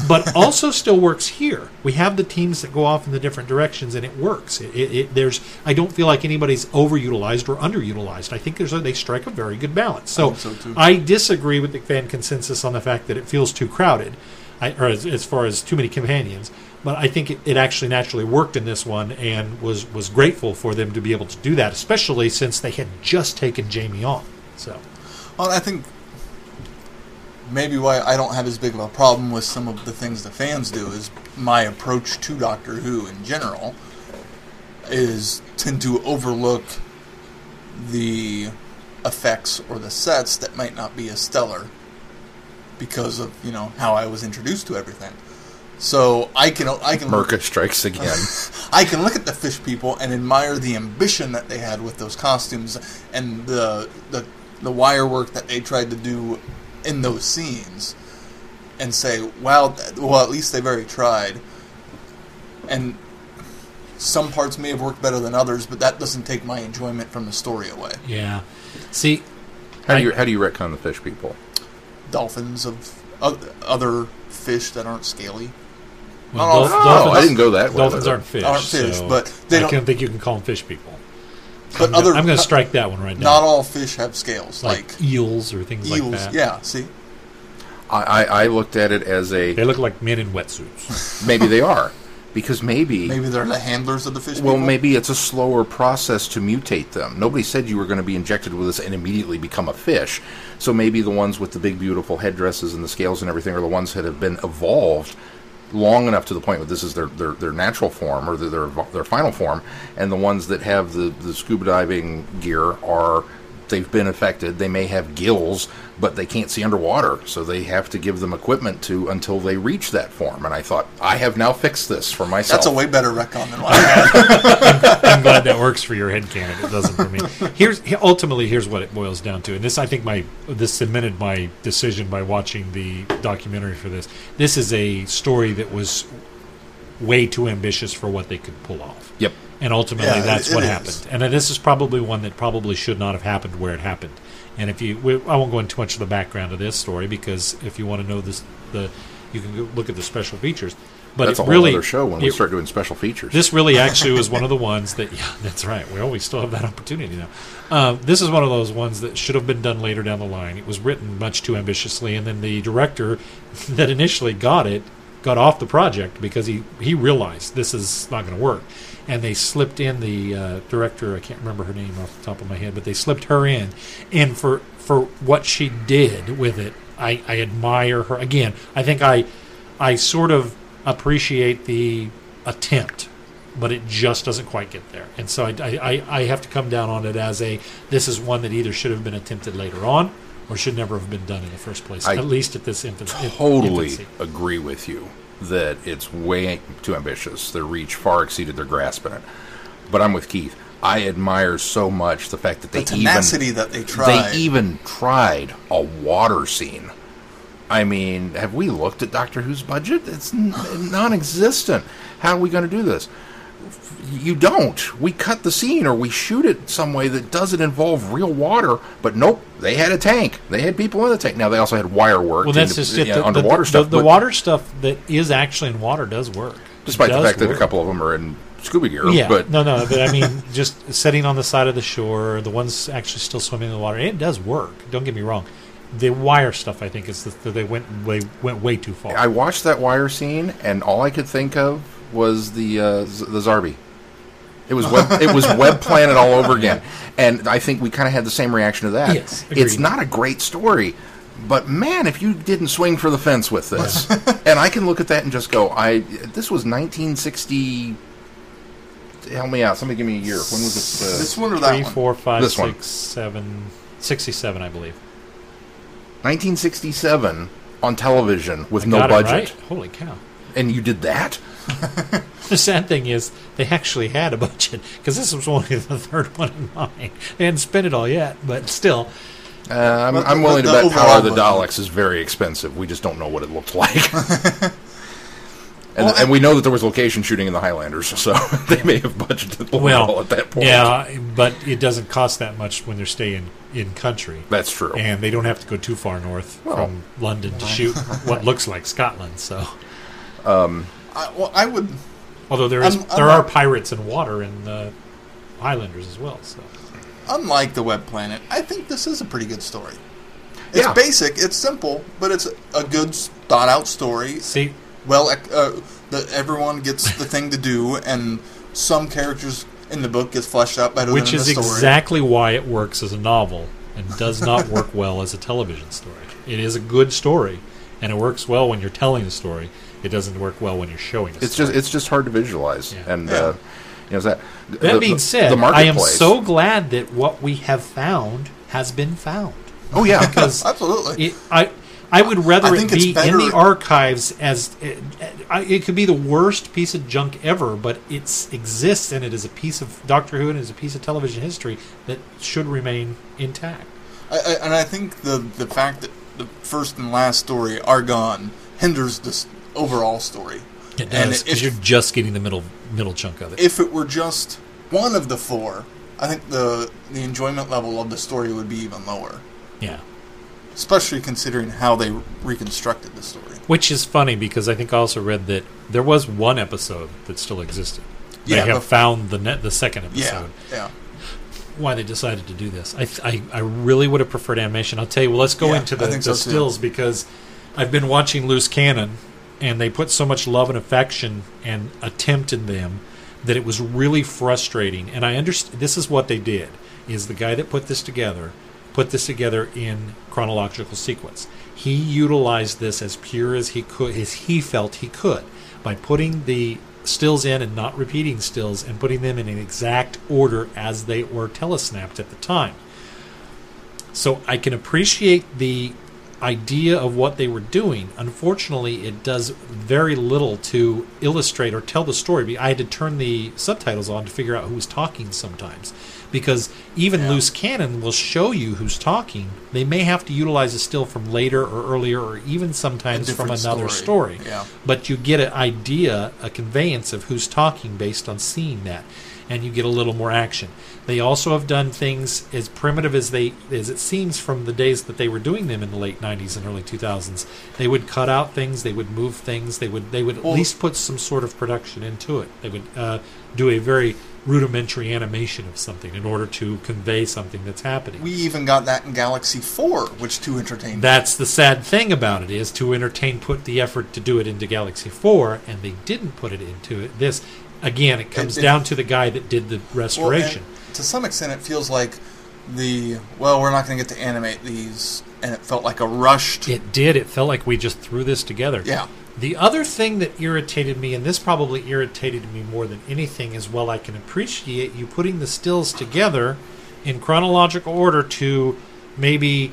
but also still works here. We have the teams that go off in the different directions, and it works. It, it, it, there's I don't feel like anybody's overutilized or underutilized. I think there's a, they strike a very good balance. So, I so. I disagree with the fan consensus on the fact that it feels too crowded, I, or as, as far as too many companions. But I think it, it actually naturally worked in this one, and was was grateful for them to be able to do that, especially since they had just taken Jamie on. So Well, I think maybe why I don't have as big of a problem with some of the things the fans do is my approach to Doctor Who in general is tend to overlook the effects or the sets that might not be as stellar because of you know how I was introduced to everything. So I can I can Merca strikes again. I can look at the fish people and admire the ambition that they had with those costumes and the the the wire work that they tried to do in those scenes, and say, "Wow, well, at least they very tried." And some parts may have worked better than others, but that doesn't take my enjoyment from the story away. Yeah. See, How do you how do you retcon the fish people? Dolphins of oth- other fish that aren't scaly. Well, Oh, dolph- oh, dolphins, I didn't go that way. Dolphins aren't fish. Aren't fish, so but they I don't- don't think you can call them fish people. But I'm, other gonna, I'm going to strike that one right now. Not all fish have scales, like, like, eels or things eels. like that. Yeah, see, I, I, I looked at it as a They look like men in wetsuits. maybe they are because maybe, maybe they're the handlers of the fish. well people. maybe it's a slower process to mutate them. Nobody said you were going to be injected with this and immediately become a fish. So maybe the ones with the big beautiful headdresses and the scales and everything are the ones that have been evolved long enough to the point where this is their, their, their natural form or their, their their final form, and the ones that have the, the scuba diving gear are they've been affected. They may have gills, but they can't see underwater, so they have to give them equipment to until they reach that form. And I thought I have now fixed this for myself. That's a way better retcon than what I had. I'm glad that works for your head canon. It doesn't for me. Here's ultimately here's what it boils down to, and this I think my this cemented my decision by watching the documentary for this. This is a story that was way too ambitious for what they could pull off. Yep. And ultimately, Yeah, that's it- what it happened. is. And this is probably one that probably should not have happened where it happened. And if you, we, I won't go into too much of the background of this story because if you want to know this, the you can look at the special features. But That's a whole really, other show when we start doing special features. this really actually was one of the ones that, yeah, that's right. Well, we still have that opportunity now. Uh, this is one of those ones that should have been done later down the line. It was written much too ambitiously, and then the director that initially got it got off the project because he, he realized this is not going to work. And they slipped in the uh, director, I can't remember her name off the top of my head, but they slipped her in. And for, for what she did with it, I, I admire her. Again, I think I, I sort of appreciate the attempt but it just doesn't quite get there. And so I, I, I have to come down on it as a this is one that either should have been attempted later on or should never have been done in the first place, I at least at this infant, totally infancy. agree with you that it's way too ambitious. Their reach far exceeded their grasp in it. But I'm with Keith. I admire so much the fact that they The tenacity even that they tried. they even tried a water scene. I mean, have we looked at Doctor Who's budget? It's n- non-existent. How are we going to do this? You don't. We cut the scene or we shoot it some way that doesn't involve real water. But nope, they had a tank. They had people in the tank. Now they also had wire work. Well, that's just yeah, The, the- underwater the, stuff. The, water stuff that is actually in water does work. It despite the does fact that a couple of them are in scuba gear. Yeah, but no, no, but I mean, just sitting on the side of the shore, the ones actually still swimming in the water, it does work. Don't get me wrong. The wire stuff, I think, is that they went way went way too far. I watched that wire scene, and all I could think of was the uh, Z- the Zarbi. It was web, it was Web Planet all over again, and I think we kind of had the same reaction to that. Yes, it's not a great story, but man, if you didn't swing for the fence with this, and I can look at that and just go, I this was 1960. Help me out. Somebody give me a year. When was this? Uh, this one or that Three, one? four, five, This one. seven, 67, I believe. 1967 on television with no Got it budget, right? Holy cow. and you did that. The sad thing is, they actually had a budget because this was only the third one in mine. They hadn't spent it all yet, but still, Uh, I'm, But I'm the- willing to bet Power of the overall Daleks is very expensive. We just don't know what it looked like. and, Well, and we know that there was location shooting in the Highlanders, so they may have budgeted well, well, at that point. yeah, but it doesn't cost that much when they're staying in country. That's true. And they don't have to go too far north Well, from London to shoot what looks like Scotland. So, I, well, I would. although there is I'm there are pirates in water in the Highlanders as well. So, Unlike the Web Planet, I think this is a pretty good story. It's Yeah. basic, it's simple, but it's a good thought out story. see, Well, uh, that everyone gets the thing to do, and some characters in the book gets fleshed out better which is exactly why it works as a novel and does not work well as a television story. It is a good story, and it works well when you're telling the story. It doesn't work well when you're showing the it's story. just it's just hard to visualize. Yeah. And Yeah. uh, you know that. that the- being said, the I am so glad that what we have found has been found. Oh yeah, Because Absolutely. it, I I would rather I it be in the archives as it, it could be the worst piece of junk ever, but it exists and it is a piece of Doctor Who and it is a piece of television history that should remain intact. I, I, and I think the the fact that the first and last story are gone hinders this overall story. It And does because if- you're just getting the middle middle chunk of it. If it were just one of the four, I think the the enjoyment level of the story would be even lower. yeah. Especially considering how they reconstructed the story. Which is funny because I think I also read that there was one episode that still existed. They Yeah, have the- found the net, the second episode. yeah. Why they decided to do this? I, I I really would have preferred animation. I'll tell you. Well, let's go Yeah, into the, the so, too. stills because I've been watching Loose Cannon, and they put so much love and affection and attempt in them that it was really frustrating. And I understand this is what they did: is the guy that put this together put this together in chronological sequence. He utilized this as pure as he could, as he felt he could, by putting the stills in and not repeating stills and putting them in an exact order as they were telesnapped at the time. So I can appreciate the idea of what they were doing. Unfortunately, it does very little to illustrate or tell the story. I had to turn the subtitles on to figure out who was talking sometimes. Because even Yeah. loose cannon will show you who's talking. They may have to utilize a still from later or earlier or even sometimes from another story. story. Yeah. But you get an idea, a conveyance of who's talking based on seeing that, and you get a little more action. They also have done things as primitive as they as it seems from the days that they were doing them in the late '90s and early 2000s. They would cut out things, they would move things, they would they would at Well- least put some sort of production into it. They would uh, do a very rudimentary animation of something in order to convey something that's happening. We even got that in Galaxy 4, which too entertained. That's the sad thing about it is to entertain put the effort to do it into Galaxy 4 and they didn't put it into it. This again it comes it- down to the guy that did the Well, restoration. and to some extent, it feels like the well, we're not going to get to animate these, and it felt like a rushed. it did. It felt like we just threw this together. Yeah. The other thing that irritated me, and this probably irritated me more than anything, is well, I can appreciate you putting the stills together in chronological order to maybe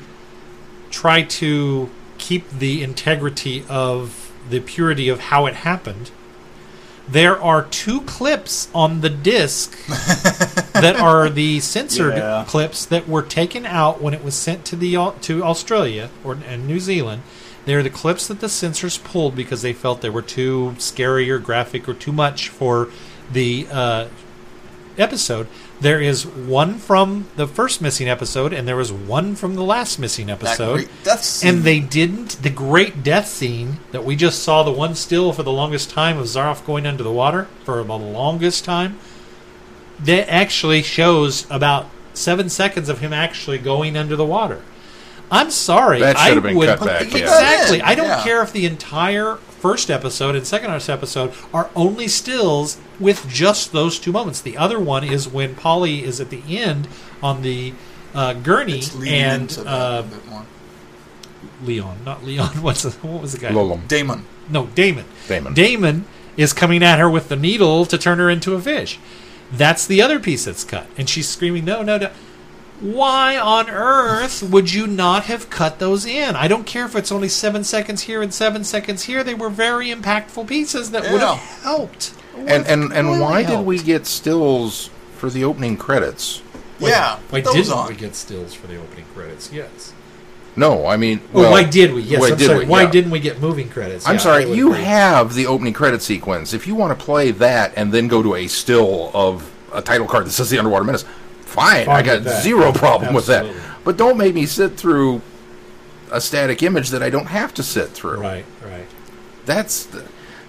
try to keep the integrity of the purity of how it happened. There are two clips on the disc that are the censored Yeah. clips that were taken out when it was sent to the to Australia or and New Zealand. They're the clips that the censors pulled because they felt they were too scary or graphic or too much for the uh, episode. There is one from the first missing episode, and there was one from the last missing that episode. great death scene. And they didn't. The great death scene that we just saw, the one still for the longest time of Zaroff going under the water for the longest time, that actually shows about seven seconds of him actually going under the water. I'm sorry. That should I have been would, cut back. put Yeah. Exactly. I don't yeah. care if the entire first episode and second episode are only stills with just those two moments. The other one is when Polly is at the end on the uh, gurney It's and into that uh, a bit more. Leon, not Leon. What's the, what was the guy? Lolem. Damon. No, Damon. Damon. Damon is coming at her with the needle to turn her into a fish. That's the other piece that's cut, and she's screaming, "No, no, no!" Why on earth would you not have cut those in? I don't care if it's only seven seconds here and seven seconds here. They were very impactful pieces that would have helped. And and and Really why did we get stills for the opening credits? yeah. Why didn't on. we get stills for the opening credits? Yes. No, I mean, oh, Well, well, why did we? Yes, why I'm did sorry. we? Why Yeah. didn't we get moving credits? I'm Yeah, sorry, you agree. have the opening credit sequence. If you want to play that and then go to a still of a title card that says the Underwater Menace, fine. Fine I got zero problem with that. But don't make me sit through a static image that I don't have to sit through. Right, right. That's the,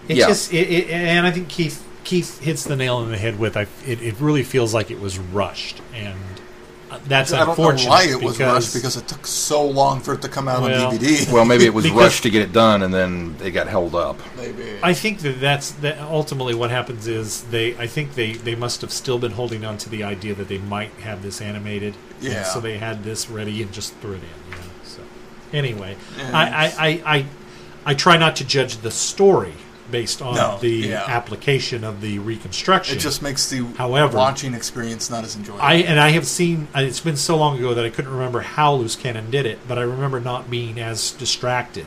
It yeah. just, it, it, and I think Keith Keith hits the nail on the head with. I, it, it really feels like it was rushed, and that's I don't know unfortunate. why it was because, rushed because it took so long for it to come out Well- on DVD. well, maybe it was Because- rushed to get it done and then it got held up. maybe. I think that that's that. Ultimately, what happens is they. I think they they must have still been holding on to the idea that they might have this animated. Yeah. so they had this ready and just threw it in. You know. So anyway, Yeah. I, I, I I I try not to judge the story based on No, the yeah. application of the reconstruction. It just makes the However- watching experience not as enjoyable. I and I have seen. uh, It's been so long ago that I couldn't remember how Loose Cannon did it, but I remember not being as distracted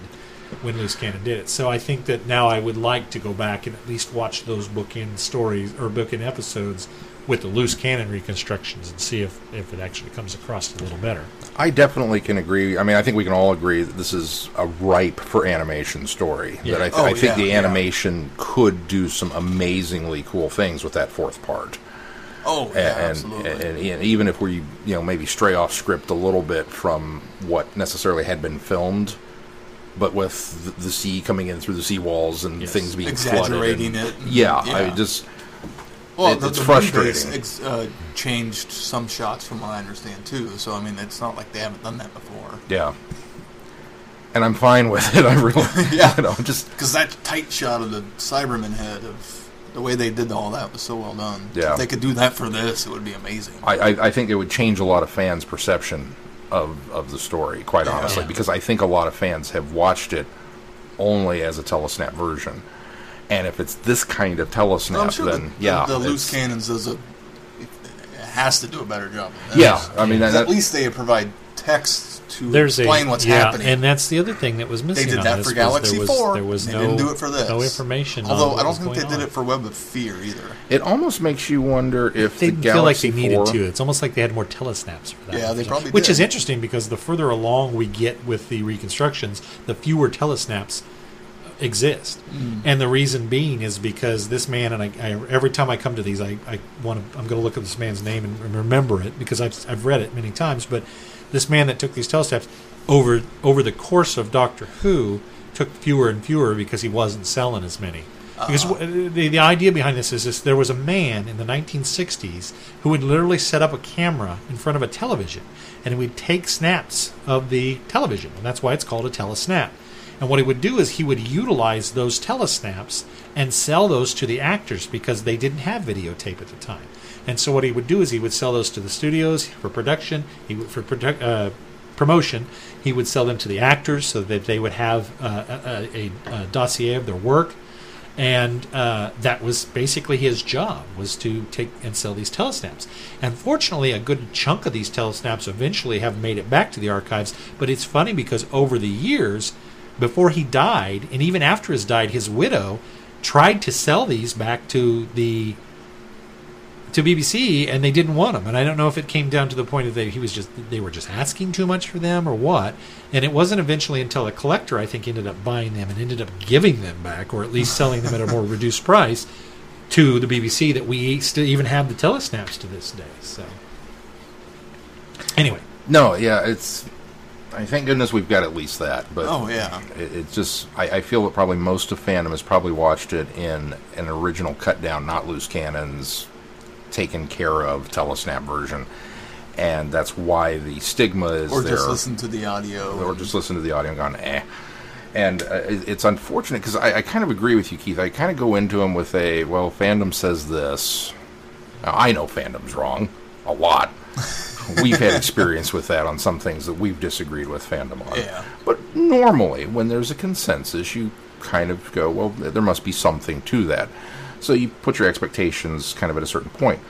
when Loose Cannon did it. So I think that now I would like to go back and at least watch those bookend stories or bookend episodes with the Loose Cannon reconstructions and see if if it actually comes across a little better. I definitely can agree. I mean, I think we can all agree that this is a ripe for animation story. Yeah. That I, th- Oh, I think yeah, the yeah. animation could do some amazingly cool things with that fourth part. oh, A- yeah, and, absolutely. and, and even if we, you know, maybe stray off script a little bit from what necessarily had been filmed, but with the, the sea coming in through the sea walls and Yes. things being flooded Exaggerating and- it and- Yeah, I just well, it- the, it's the frustrating. Ex, uh, changed some shots from what I understand too. So I mean, it's not like they haven't done that before. yeah. And I'm fine with it. I really, Yeah. you know, just Because that tight shot of the Cyberman head of the way they did all that was so well done. Yeah. If they could do that for this, it would be amazing. I, I, I think it would change a lot of fans' perception of, of the story, quite Yeah. honestly, because I think a lot of fans have watched it only as a telesnap version. And if it's this kind of telesnap, I'm sure then the, yeah, the, the loose cannons does a it has to do a better job. Than Yeah, this. I mean, that, at least they provide text to There's a explain what's yeah, happening. and that's the other thing that was missing. they missing. did on that this for Galaxy there was, Four. There was they no, didn't do it for this. no information. on Although what I don't was think they going did on. it for Web of Fear either. it almost makes you wonder if They the didn't feel like Galaxy they needed 4 to. It's almost like they had more telesnaps for that. Yeah, they probably Which did. is interesting because the further along we get with the reconstructions, the fewer telesnaps exist. Mm. And the reason being is because this man and I, I every time I come to these, I, I want to. I'm going to look at this man's name and remember it because I've I've read it many times. But this man that took these telesnaps over over the course of Doctor Who took fewer and fewer because he wasn't selling as many. Because Uh-huh. the, the idea behind this is this, there was a man in the 1960s who would literally set up a camera in front of a television and he would take snaps of the television, and that's why it's called a telesnap. And what he would do is he would utilize those telesnaps and sell those to the actors because they didn't have videotape at the time. And so what he would do is he would sell those to the studios for production, he would, for produ- uh, promotion. He would sell them to the actors so that they would have uh, a, a, a dossier of their work and uh, that was basically his job was to take and sell these telesnaps and fortunately a good chunk of these telesnaps eventually have made it back to the archives but it's funny because over the years before he died and even after his died his widow tried to sell these back to the to BBC and they didn't want them and I don't know if it came down to the point of that he was just they were just asking too much for them or what. And it wasn't eventually until a collector I think ended up buying them and ended up giving them back or at least selling them at a more reduced price to the BBC that we still even have the telesnaps to this day so. Anyway. No, yeah, it's. I thank goodness we've got at least that, but Oh yeah, it, it just. I, I feel that probably most of fandom has probably watched it in an original cut down, not loose cannons, taken care of telesnap version, and that's why the stigma is or there. just listen to the audio. or just listen to the audio and gone eh. And uh, it- it's unfortunate because I, I kind of agree with you, Keith. I kind of go into them with a well, fandom says this. Now, I know fandom's wrong a lot. we've had experience with that on some things that we've disagreed with fandom on. Yeah. But normally, when there's a consensus, you kind of go, well, there must be something to that. So you put your expectations kind of at a certain point.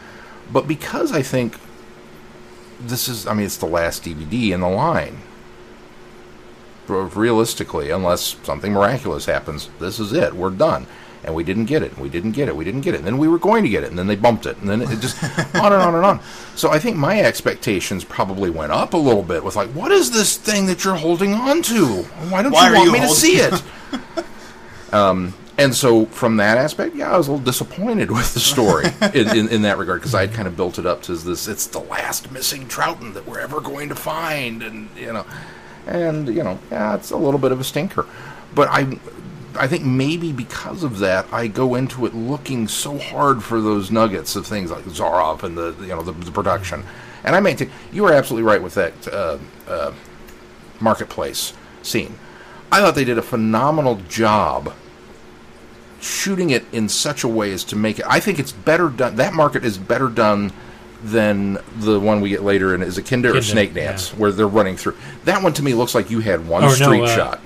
But because I think this is, I mean, it's the last DVD in the line. Realistically, unless something miraculous happens, this is it. We're done. And we didn't get it. and We didn't get it. We didn't get it. And then we were going to get it. And then they bumped it. And then it just on and on and on. So I think my expectations probably went up a little bit with like, what is this thing that you're holding on to? Why don't Why you want you me to see it? um, and so from that aspect, yeah, I was a little disappointed with the story in, in, in that regard because I'd kind of built it up to this, it's the last missing Troughton that we're ever going to find. And, you know, and, you know, yeah, it's a little bit of a stinker. But I, I think maybe because of that, I go into it looking so hard for those nuggets of things like Zaroff and the, you know, the, the production. And I maintain, you are absolutely right with that uh, uh, marketplace scene. I thought they did a phenomenal job shooting it in such a way as to make it. I think it's better done. That market is better done than the one we get later in. Is it Kinda or Kinda, Snake Dance, yeah. where they're running through? That one to me looks like you had one no, street uh, shot.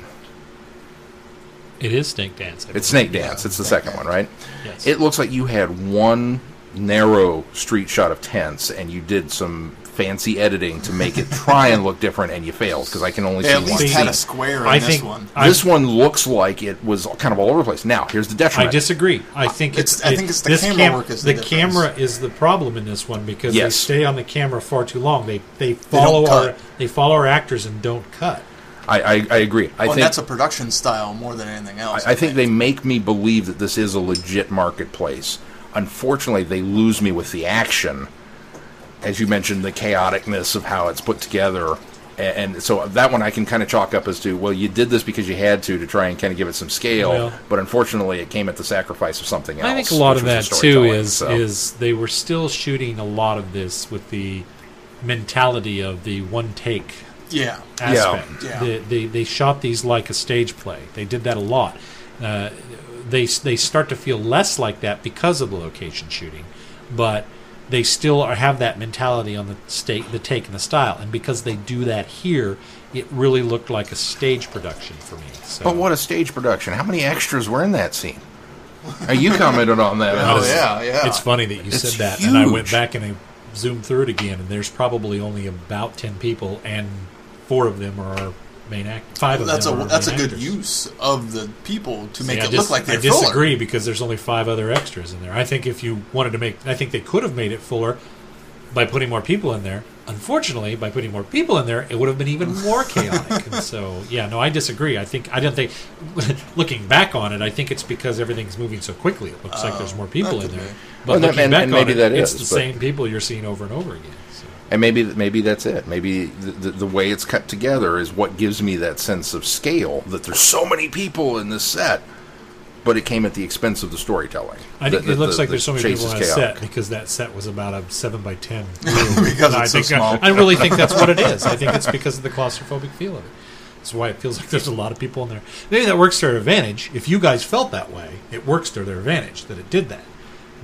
It is Snake Dance. I It's Snake Dance. It's the second one, right? Yes. It looks like you had one narrow street shot of tents, and you did some fancy editing to make it try and look different, and you failed because I can only They see at one. least See, had a square in I this think one. I- this one looks like it was kind of all over the place. Now, here's the detriment. I disagree. I uh, think It's- it's. I think it's the this camera work is the the camera is the problem in this one because Yes. they stay on the camera far too long. They they follow our cut. they follow our actors and don't cut. I, I, I agree. I well, think that's a production style more than anything else. I, I think they make me believe that this is a legit marketplace. Unfortunately, they lose me with the action, as you mentioned, the chaoticness of how it's put together. And so that one I can kind of chalk up as to well, you did this because you had to to try and kind of give it some scale, Well- but unfortunately, it came at the sacrifice of something else. I think a lot of that too is so. is they were still shooting a lot of this with the mentality of the one take Yeah. aspect. Yeah. They, they they shot these like a stage play. They did that a lot. Uh, they they start to feel less like that because of the location shooting, but they still are, have that mentality on the state, the take, and the style. And because they do that here, it really looked like a stage production for me. So. But what a stage production! How many extras were in that scene? You commented on that. Oh yeah, yeah. It's funny that you It's said that, and I went back and I zoomed through it again, and there's probably only about ten people, and four of them are our main act. Five of that's a them. are that's a good actors. use of the people to See, make I it dis- look like they're I fuller. disagree because there's only five other extras in there. I think if you wanted to make, I think they could have made it fuller by putting more people in there. Unfortunately, by putting more people in there, it would have been even more chaotic. and so, yeah, no, I disagree. I think I don't think. looking back on it, I think it's because everything's moving so quickly. It looks like there's oh, more people in there. be. But Well, looking and- back and on maybe it, that it's the same people you're seeing over and over again. So. And maybe maybe that's it. Maybe the, the, the way it's cut together is what gives me that sense of scale. That there's so many people in this set, but it came at the expense of the storytelling. I think The- it looks like the there's so many people on a set because that set was about a seven by ten. Because I it's so think uh, small. I, really think that's what it is. I think it's because of the claustrophobic feel of it. That's why it feels like there's a lot of people in there. Maybe that works to their advantage. If you guys felt that way, it works to their advantage that it did that.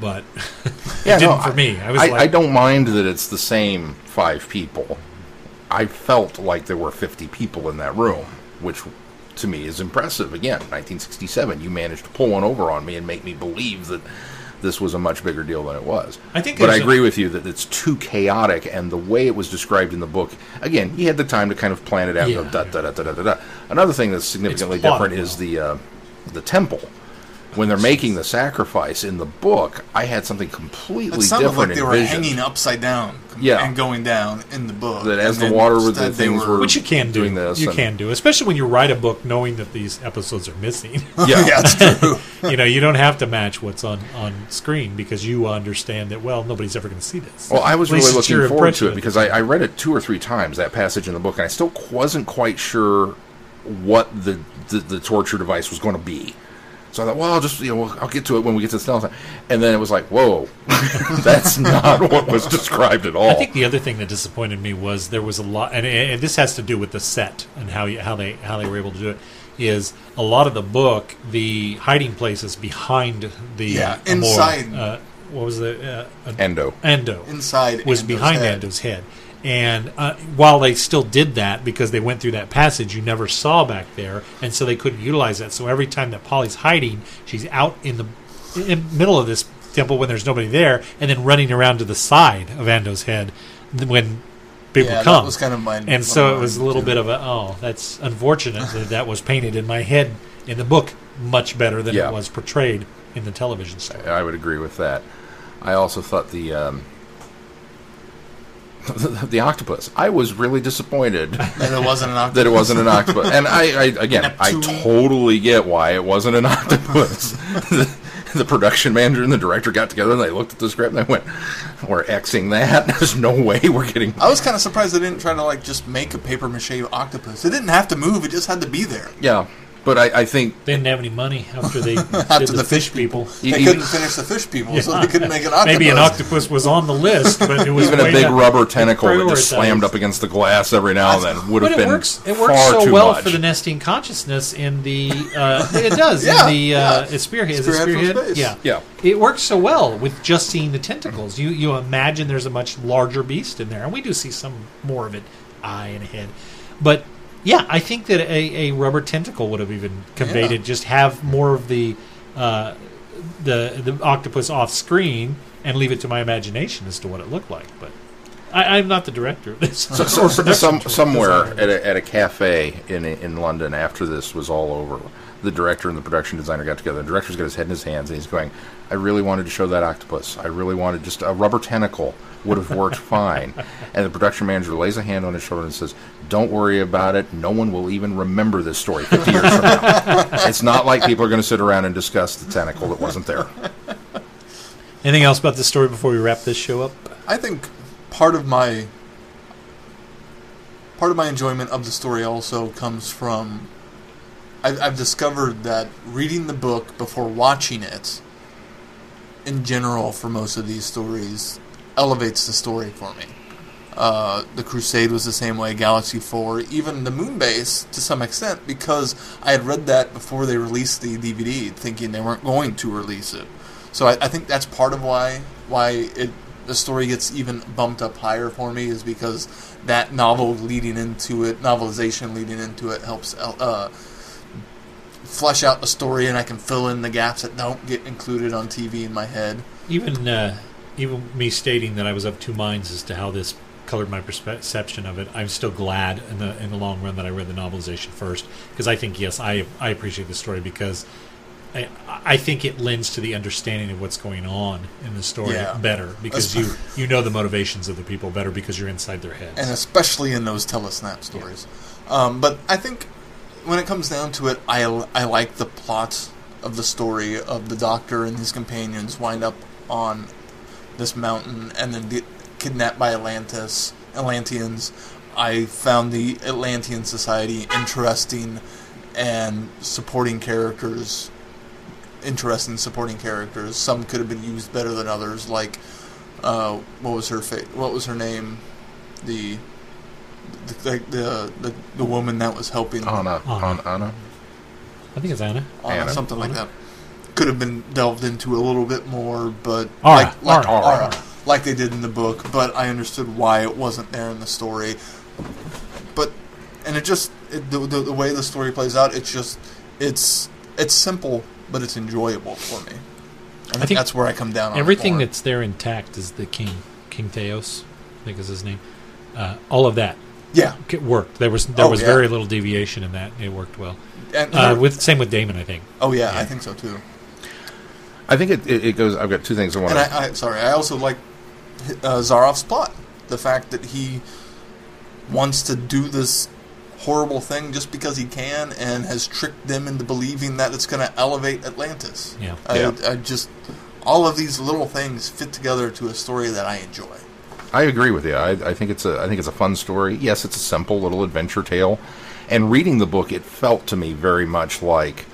But Yeah, no, for me. I was I, like, I don't mind that it's the same five people. I felt like there were 50 people in that room, which to me is impressive. Again, 1967, you managed to pull one over on me and make me believe that this was a much bigger deal than it was. I think but I there's a- agree with you that it's too chaotic, and the way it was described in the book. Again, you had the time to kind of plan it out. Yeah. da, da, da, da, da, da, da. Another thing that's significantly different is the uh, the temple. When they're making the sacrifice in the book, I had something completely It sounded different like they in were vision. hanging upside down Yeah. and going down in the book. That as the water with the things were- which you can do. doing this you and- can do, especially when you write a book knowing that these episodes are missing. Yeah, yeah, it's true. you know, you don't have to match what's on on screen because you understand that. Well, nobody's ever going to see this. Well, I was really looking forward to it because I, I read it two or three times that passage in the book, and I still wasn't quite sure what the the, the torture device was going to be. So I thought, well, I'll just you know I'll get to it when we get to the stealth. And then it was like, whoa, that's not what was described at all. I think the other thing that disappointed me was there was a lot, and, and this has to do with the set and how you, how they how they were able to do it. Is a lot of the book the hiding places behind the Yeah, Amor, inside. Uh, what was the uh, Amdo. Amdo Inside was Amdo's behind head. Amdo's head. And uh, while they still did that because they went through that passage, you never saw back there, and so they couldn't utilize that. So every time that Polly's hiding, she's out in the in middle of this temple when there's nobody there, and then running around to the side of Amdo's head when people Yeah, that come. was kind of my- and so it was a little too. bit of a oh, that's unfortunate that that was painted in my head in the book much better than Yeah. it was portrayed in the television story. I would agree with that. I also thought the um, the, octopus. I was really disappointed And it wasn't an octopus. that it wasn't an octopus. And I, I again, I totally get why it wasn't an octopus. the, the production manager and the director got together and they looked at the script and they went, "We're xing that. There's no way we're getting." I was kind of surprised they didn't try to like just make a paper mache octopus. It didn't have to move; it just had to be there. Yeah, but I, I think They didn't have any money after they did After the, the fish fish people. e- They couldn't finish the fish people, so they couldn't make an octopus. Maybe an octopus was on the list, but it was even a big rubber tentacle that just slammed up against the glass every now and then would But have it been works. It works so well much. for the Nestene consciousness in the. Uh, it does Yeah, in the uh, yeah. spearhead. Is it Spearhead spearhead? Yeah, Yeah. It works so well with just seeing the tentacles. You you imagine there's a much larger beast in there, and we do see some more of it, eye and head, but Yeah, I think that a, a rubber tentacle would have even conveyed Yeah. it. Just have more of the uh, the the octopus off screen and leave it to my imagination as to what it looked like. But I, I'm not the director of this. So, or so, some, somewhere at a, at a cafe in in London after this was all over, the director and the production designer got together. The director's got his head in his hands and he's going, "I really wanted to show that octopus. I really wanted just a rubber tentacle would have worked fine." And the production manager lays a hand on his shoulder and says, "Don't worry about it. No one will even remember this story 50 years from now. it's not like people are going to sit around and discuss the tentacle that wasn't there." Anything else about this story before we wrap this show up? I think part of my part of my enjoyment of the story also comes from I've, I've discovered that reading the book before watching it, in general, for most of these stories, elevates the story for me. Uh, the Crusade was the same way. Galaxy Four, even the Moon Base, to some extent, because I had read that before they released the DVD, thinking they weren't going to release it. So I, I think that's part of why why it the story gets even bumped up higher for me is because that novel leading into it, novelization leading into it, helps uh, flesh out the story, and I can fill in the gaps that don't get included on TV in my head. Even uh, even me stating that I was of two minds as to how this colored my perception of it, I'm still glad in the in the long run that I read the novelization first because I think yes, I I appreciate the story because I I think it lends to the understanding of what's going on in the story Yeah. better because you you know the motivations of the people better because you're inside their heads. and especially in those telesnap stories. Um, but I think when it comes down to it, I, I like the plot of the story of the Doctor and his companions wind up on this mountain and then get kidnapped by Atlantis, Atlanteans. I found the Atlantean society interesting and supporting characters. Interesting supporting characters. Some could have been used better than others. Like, uh, what was her fa- What was her name? The the the, the, the, the woman that was helping Anna, Anna. Anna, Anna. I think it's Anna. Anna, Anna. something like that. Could have been delved into a little bit more, but Ara, like like, Ara. Ara, like they did in the book. But I understood why it wasn't there in the story. But and it just it, the, the the way the story plays out, it's just it's it's simple, but it's enjoyable for me. I think, think that's where I come down on it Everything that's there intact is the king, King Theos, I think is his name. Uh, all of that yeah, it worked. There was there Oh, was yeah. very little deviation in that. It worked well. and Uh, with same with Damon, I think. oh yeah, yeah. I think so too. I think it, it, it goes. I've got two things I want And to. I, I sorry, I also like uh, Zaroff's plot. The fact that he wants to do this horrible thing just because he can, and has tricked them into believing that it's going to elevate Atlantis. Yeah. I, Yeah. I just all of these little things fit together to a story that I enjoy. I agree with you. I, I think it's a I think it's a fun story. Yes, it's a simple little adventure tale, and reading the book, it felt to me very much like,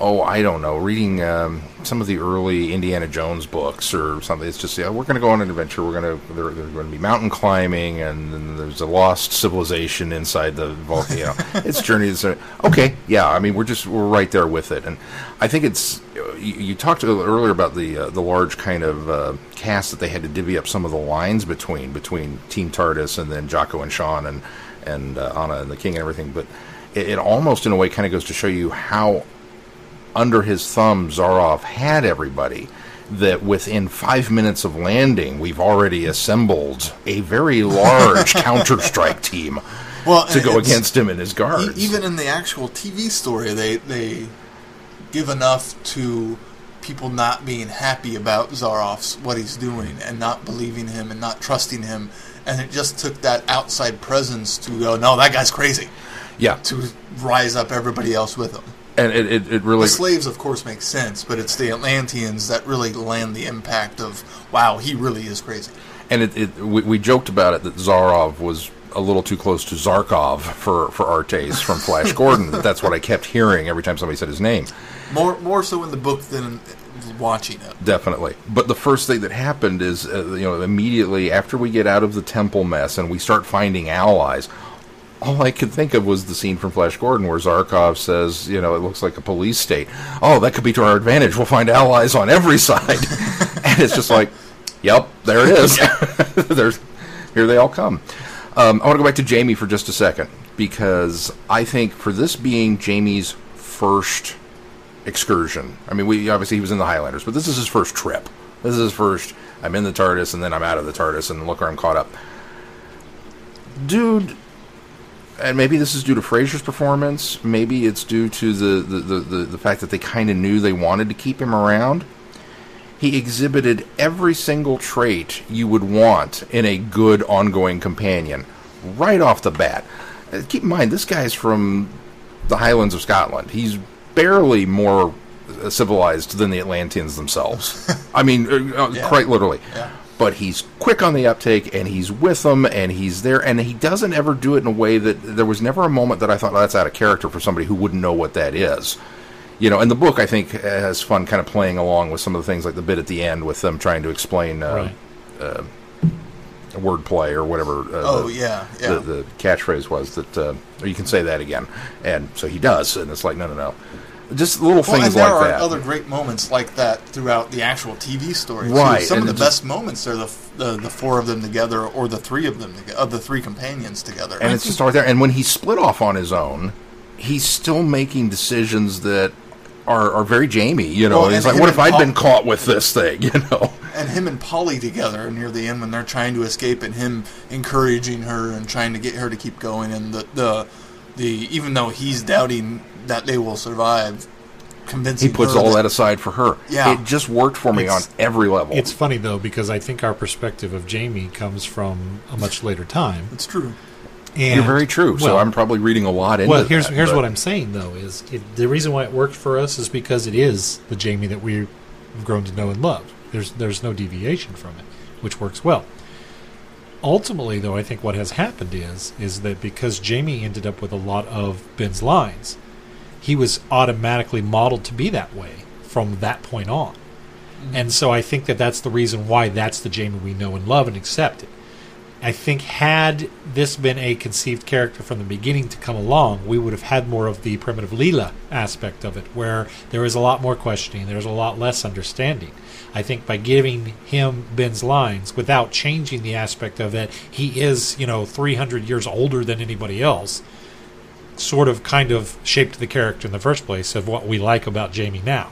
oh, I don't know, reading um, some of the early Indiana Jones books or something. It's just yeah, we're going to go on an adventure. We're going to there, there's going to be mountain climbing, and then there's a lost civilization inside the volcano. it's journey. It's a, okay, yeah. I mean, we're just we're right there with it, and I think it's. You, you talked earlier about the uh, the large kind of uh, cast that they had to divvy up some of the lines between between Team TARDIS and then Jacko and Sean and and uh, Anna and the King and everything, but it, it almost in a way kind of goes to show you how under his thumb Zaroff had everybody. That within five minutes of landing, we've already assembled a very large counter strike team Well, to go against him and his E- guards. even in the actual TV story, they they give enough to people not being happy about Zaroff's what he's doing and not believing him and not trusting him, and it just took that outside presence to go, no, that guy's crazy, yeah, to rise up everybody else with him. And it, it, it really The slaves, of course, make sense, but it's the Atlanteans that really land the impact of, wow, he really is crazy. and it, it we, we joked about it that Zaroff was a little too close to Zarkov for for our taste from Flash Gordon. That's what I kept hearing every time somebody said his name. More more so in the book than watching it. Definitely. But the first thing that happened is, uh, you know, immediately after we get out of the temple mess and we start finding allies, all I could think of was the scene from Flash Gordon where Zarkov says, you know, it looks like a police state. Oh, that could be to our advantage. We'll find allies on every side. and it's just like, yep, there it is. There's, here they all come. Um, I want to go back to Jamie for just a second. because I think for this being Jamie's first excursion, I mean, we obviously he was in the Highlanders, but this is his first trip. This is his first. I'm in the TARDIS, and then I'm out of the TARDIS, and look where I'm caught up. Dude, and maybe this is due to Frazer's performance. Maybe it's due to the the, the, the, the fact that they kind of knew they wanted to keep him around. He exhibited every single trait you would want in a good ongoing companion right off the bat. Uh, Keep in mind, this guy's from the Highlands of Scotland. He's barely more uh, civilized than the Atlanteans themselves. I mean, uh, Yeah. quite literally. Yeah. But he's quick on the uptake, and he's with them, and he's there, and he doesn't ever do it in a way that there was never a moment that I thought oh, that's out of character for somebody who wouldn't know what that is. You know, and the book I think has fun kind of playing along with some of the things like the bit at the end with them trying to explain uh, right. wordplay or whatever. Uh, Oh the- yeah, yeah. the, the catchphrase was that uh, you can say that again, and so he does, and it's like no, no, no, just little well, and things there like are that. other great moments like that throughout the actual TV story. too. Right, Some and of the just- best moments are the, the the four of them together, or the three of them, toge- of the three companions together. and it's just right there. And when he split off on his own, he's still making decisions that are, are very Jamie. You know, Well, he's like, what if and I'd been caught with this thing? You know, and him and Polly together near the end when they're trying to escape, and him encouraging her and trying to get her to keep going, and the the, the even though he's doubting that they will survive, convincing he puts her all that aside for her. Yeah. it just worked for me It's- on every level. It's funny though because I think our perspective of Jamie comes from a much later time. It's true. And You're very true. so I'm probably reading a lot into well. Here's that, here's but- what I'm saying though is it, the reason why it worked for us is because it is the Jamie that we've grown to know and love. There's there's no deviation from it, which works well. Ultimately, though, I think what has happened is is that because Jamie ended up with a lot of Ben's lines, he was automatically modeled to be that way from that point on. Mm-hmm. And so I think that that's the reason why that's the Jamie we know and love and accept it. I think had this been a conceived character from the beginning to come along, we would have had more of the primitive Leela aspect of it, where there is a lot more questioning, there's a lot less understanding. I think by giving him Ben's lines without changing the aspect of that he is, you know, 300 years older than anybody else, sort of kind of shaped the character in the first place of what we like about Jamie now.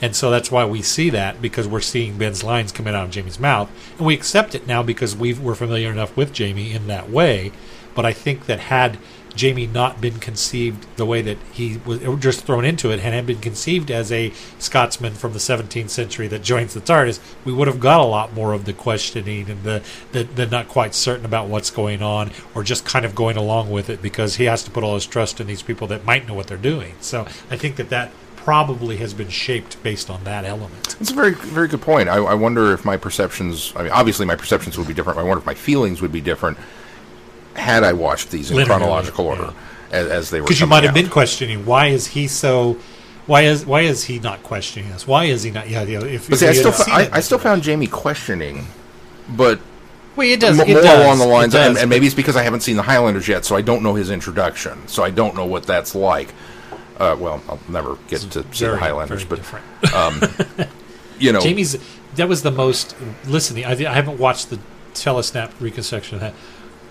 And so that's why we see that because we're seeing Ben's lines coming out of Jamie's mouth, and we accept it now because we we're familiar enough with Jamie in that way. But I think that had Jamie not been conceived the way that he was just thrown into it, and had been conceived as a Scotsman from the 17th century that joins the TARDIS, we would have got a lot more of the questioning and the, the the not quite certain about what's going on, or just kind of going along with it because he has to put all his trust in these people that might know what they're doing. So I think that that probably has been shaped based on that element. It's a very, very good point. I, I wonder if my perceptions. I mean, obviously, my perceptions would be different. I wonder if my feelings would be different had I watched these in Linearly, chronological order as, as they were. Because you might have out. been questioning why is he so. Why is why is he not questioning us? Why is he not? Yeah, yeah. If, But see, if I still, I, I still found Jamie questioning, but Well, it does. m- it more does, along the lines, does, and, and maybe it's because I haven't seen the Highlanders yet, so I don't know his introduction, so I don't know what that's like. Uh, well, I'll never get to see the Highlanders, but different. you know, Jamie's that was the most listening. I, I haven't watched the telesnap reconstruction of that.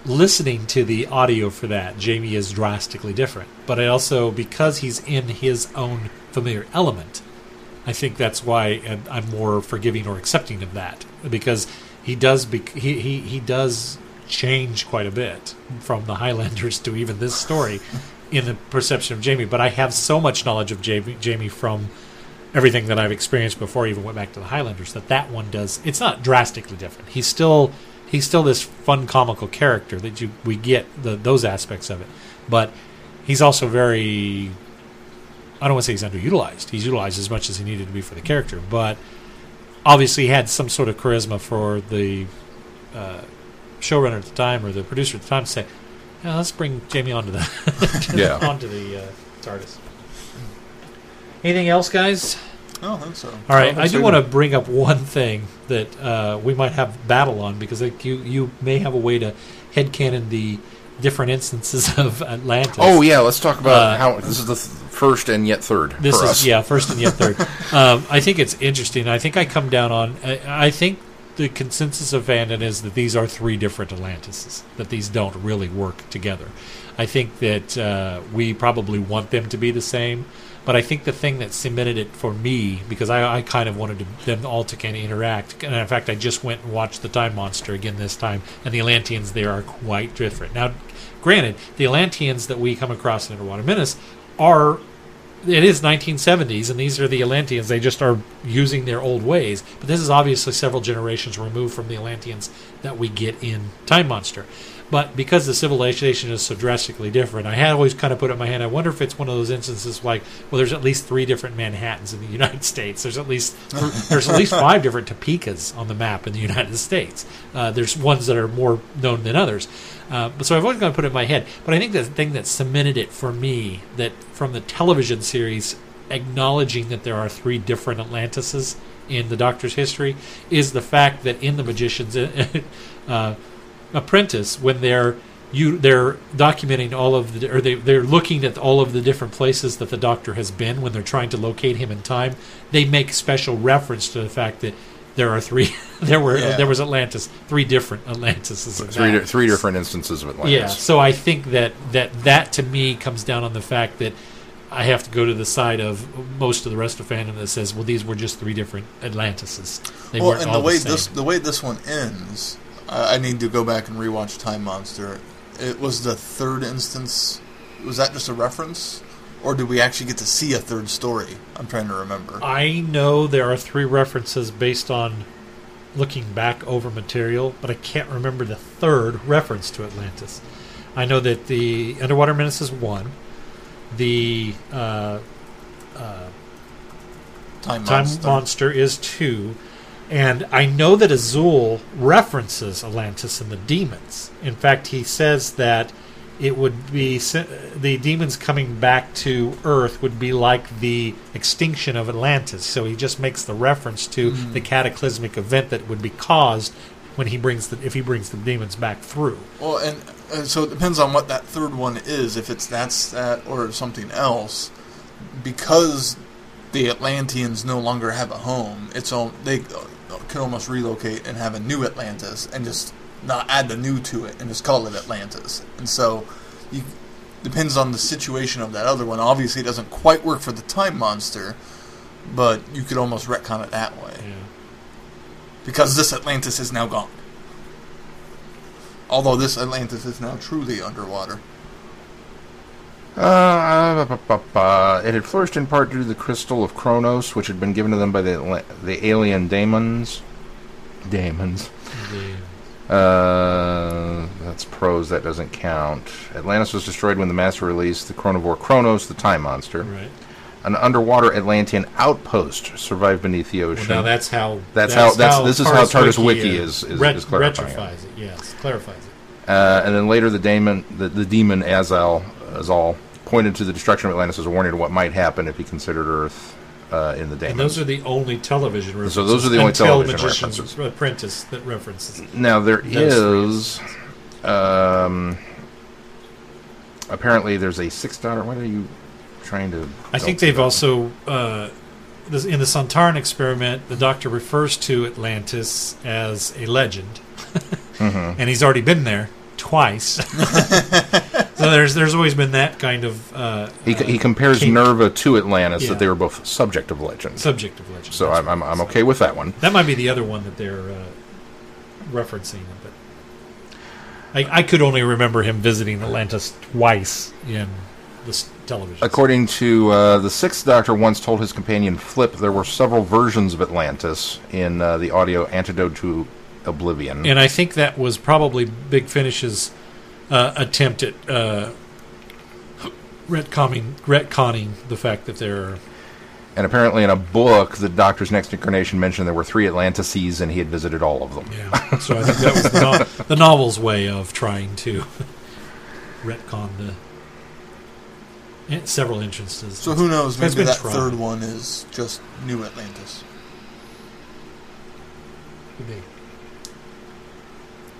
Listening to the audio for that, Jamie is drastically different. But I also because he's in his own familiar element, I think that's why I'm more forgiving or accepting of that because he does bec- he, he he does change quite a bit from the Highlanders to even this story in the perception of Jamie. But I have so much knowledge of Jamie, Jamie from everything that I've experienced before I even went back to the Highlanders that that one does it's not drastically different. He's still he's still this fun comical character that you we get the those aspects of it. But he's also very I don't want to say he's underutilized. He's utilized as much as he needed to be for the character, but obviously he had some sort of charisma for the uh, showrunner at the time or the producer at the time to say, yeah, let's bring Jamie onto the Yeah. onto the uh, TARDIS. Anything else, guys? I don't think so. All right, think I so do want to bring up one thing that uh, we might have battle on because like, you you may have a way to headcanon the different instances of Atlantis. oh yeah, let's talk about Uh, how this is the th- first and yet third this for is us. yeah first and yet third. um, I think it's interesting. I think I come down on. I, I think the consensus of fandom is that these are three different Atlantises. That these don't really work together. I think that uh, we probably want them to be the same, but I think the thing that cemented it for me because I, I kind of wanted to, them all to kind of interact. And in fact, I just went and watched the Time Monster again this time, and the Atlanteans there are quite different. Now, granted, the Atlanteans that we come across in Underwater Menace are it is 1970s, and these are the Atlanteans. They just are using their old ways. But this is obviously several generations removed from the Atlanteans that we get in Time Monster. But because the civilization is so drastically different, I had always kind of put it in my hand. I wonder if it's one of those instances like, well, there's at least three different Manhattans in the United States. There's at least there's at least five different Topekas on the map in the United States. Uh, there's ones that are more known than others. Uh, so I've always kind of put it in my head. But I think the thing that cemented it for me that from the television series acknowledging that there are three different Atlantises in the Doctor's history is the fact that in the Magician's uh, Apprentice, when they're you they're documenting all of the or they they're looking at all of the different places that the Doctor has been when they're trying to locate him in time. They make special reference to the fact that there are three. there were Yeah. there was Atlantis, three different Atlantises. in Three, di- three different instances of Atlantis. Yeah, so I think that, that that to me comes down on the fact that I have to go to the side of most of the rest of fandom that says, well, these were just three different Atlantises. They well, weren't and all the way same. this the way this one ends, I need to go back and rewatch Time Monster. It was the third instance. Was that just a reference, or did we actually get to see a third story? I'm trying to remember. I know there are three references based on looking back over material, but I can't remember the third reference to Atlantis. I know that the Underwater Menace is one. The uh, uh, Time, Time Monster. Monster is two. And I know that Azal references Atlantis and the demons. In fact, he says that it would be the demons coming back to Earth would be like the extinction of Atlantis. So he just makes the reference to Mhm. the cataclysmic event that would be caused when he brings the if he brings the demons back through. Well, and uh, so it depends on what that third one is. If it's that's that or something else, because the Atlanteans no longer have a home. It's all they can almost relocate and have a new Atlantis and just not add the new to it and just call it Atlantis. And so, you depends on the situation of that other one. Obviously, it doesn't quite work for the Time Monster, but you could almost retcon it that way Yeah. because this Atlantis is now gone. Although this Atlantis is now truly underwater. Uh, bu- it had flourished in part due to the crystal of Kronos, which had been given to them by the the alien daemons. Daemons. Uh, that's prose. That doesn't count. Atlantis was destroyed when the Master released the chronovore Kronos, the Time Monster. right. An underwater Atlantean outpost survived beneath the Well, ocean. now that's how. That's how- that's- this is how TARDIS Wiki is- is- ret- is clarifying it. retrifies it. Yes, clarifies it. Uh, and then later, the demon, the, the demon Azal, Azal, pointed to the destruction of Atlantis as a warning to what might happen if he considered Earth uh, in the day. And those are the only television references. So those are the only until television Magician's references. Apprentice that references. now there Those three is, um, apparently there's a sixth daughter. What are you trying to? I think they've also uh, in the Sontaran experiment, the Doctor refers to Atlantis as a legend, Mhm. and he's already been there twice. so there's there's always been that kind of uh, He, he compares king- Nerva to Atlantis Yeah. that they were both subject of legend. subject of legend. so I'm, I'm. I'm okay with that one. That might be the other one that they're uh, referencing, but I, I could only remember him visiting Atlantis twice in this television. According to uh, the Sixth Doctor, once told his companion Flip, there were several versions of Atlantis in uh, the audio Antidote to Oblivion. and I think that was probably Big Finish's uh, attempt at uh, retconning, retconning the fact that there are. And apparently, in a book, the Doctor's next incarnation mentioned there were three Atlantises, and he had visited all of them. Yeah, so I think that was the, no- the novel's way of trying to retcon the in several instances. So who knows? Maybe been that tried. third one is just New Atlantis. Could be.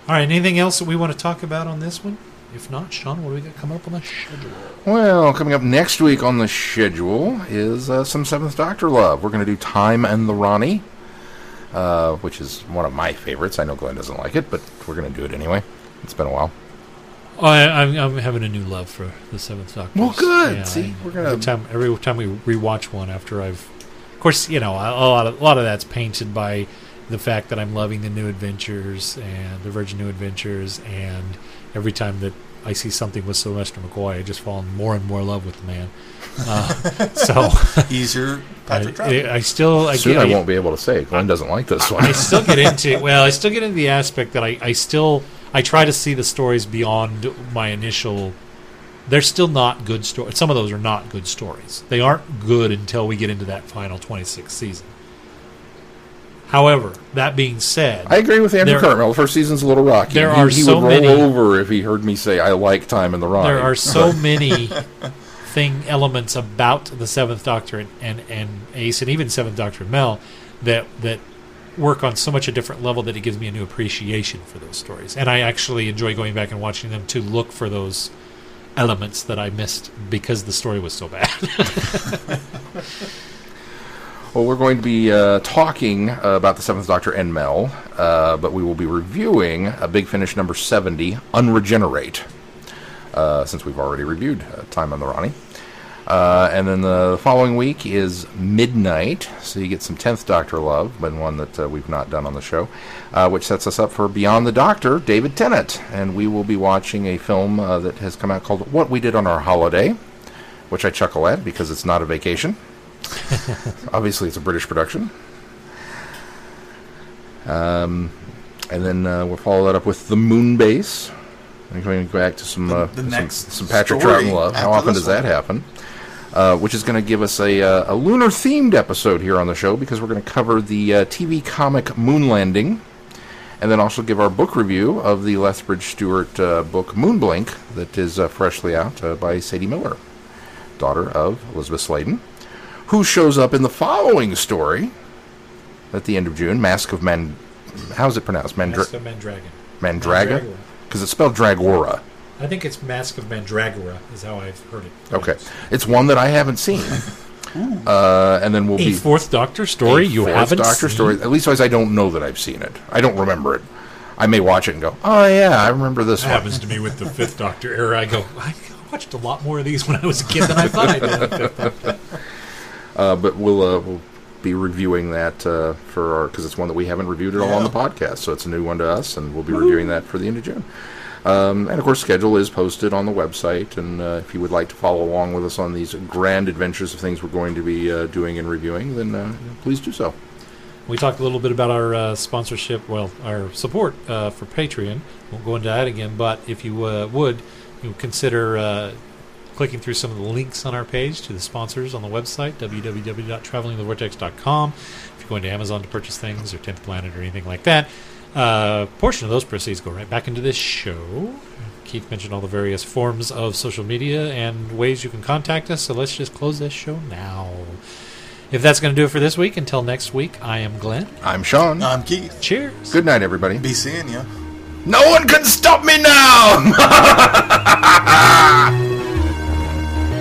All right. Anything else that we want to talk about on this one? If not, Sean, what do we got coming up on the schedule? Well, coming up next week on the schedule is uh, some Seventh Doctor love. We're going to do Time and the Rani. uh, which is one of my favorites. I know Glenn doesn't like it, but we're going to do it anyway. It's been a while. Oh, I, I'm, I'm having a new love for the Seventh Doctor. Well, good. See, we're gonna- every time every time we rewatch one after I've, of course, you know, a, a lot of a lot of that's painted by the fact that I'm loving the New Adventures and the Virgin New Adventures, and every time that I see something with Sylvester McCoy, I just fall in more and more in love with the man. Uh, so Easier Patrick I, Troughton. I still I, Soon get- I won't be able to say Glenn doesn't like this one. I still get into well, I still get into the aspect that I, I still I try to see the stories beyond my initial. They're still not good stories. Some of those are not good stories. They aren't good until we get into that final 26th season. However, that being said, I agree with Andrew There- Cartmel. The first season's a little rocky. There he, are he so would roll many- over if he heard me say I like time in the Rani. there are so many thing elements about the Seventh Doctor and, and, and Ace and even Seventh Doctor Mel that that work on so much a different level that it gives me a new appreciation for those stories. And I actually enjoy going back and watching them to look for those elements that I missed because the story was so bad. Well, we're going to be uh, talking uh, about the Seventh Doctor and Mel, uh, but we will be reviewing a Big Finish number 70, Unregenerate, uh, since we've already reviewed uh, Time on the Rani. Uh, and then the following week is Midnight, so you get some 10th Doctor love, but one that uh, we've not done on the show, uh, which sets us up for Beyond the Doctor, David Tennant. And we will be watching a film uh, that has come out called What We Did on Our Holiday, which I chuckle at because it's not a vacation. Obviously, it's a British production. Um, and then uh, we'll follow that up with the Moon Base. We're going to go back to some The- uh, the some, next some Patrick Troughton love. How often does that happen? Uh, which is going to give us a, uh, a lunar themed episode here on the show because we're going to cover the uh, TV comic Moon Landing, and then also give our book review of the Lethbridge Stewart uh, book Moonblink that is uh, freshly out uh, by Sadie Miller, daughter of Elizabeth Sladen who shows up in the following story at the end of June. Mask of Man. How's it pronounced? Mandra- Mask of Mandragon. Mandraga? Mandragora. Because it's spelled Dragora. I think it's Mask of Mandragora is how I've heard it. Okay. It's one that I haven't seen. uh, and then we'll A be. fourth Doctor story you fourth haven't Doctor seen? story. At least as I don't know that I've seen it. I don't remember it. I may watch it and go, oh, yeah, I remember this That one. happens to me with the Fifth Doctor era. I go, I watched a lot more of these when I was a kid than I thought I did. Uh, but we'll uh, we'll be reviewing that uh, for our because it's one that we haven't reviewed at all on the podcast, so it's a new one to us, and we'll be reviewing that for the end of June. Um, and of course, schedule is posted on the website, and uh, if you would like to follow along with us on these grand adventures of things we're going to be uh, doing and reviewing, then uh, please do so. We talked a little bit about our uh, sponsorship, well, our support uh, for Patreon. We won't go into that again, but if you uh, would, you consider uh, clicking through some of the links on our page to the sponsors on the website, www.travelingthevortex.com. If you're going to Amazon to purchase things or 10th Planet or anything like that, uh, portion of those proceeds go right back into this show. Keith mentioned all the various forms of social media and ways you can contact us, so let's just close this show now. If that's going to do it for this week, until next week, I am Glenn. I'm Sean. I'm Keith. Cheers. Good night, everybody. Be seeing you. No one can stop me now.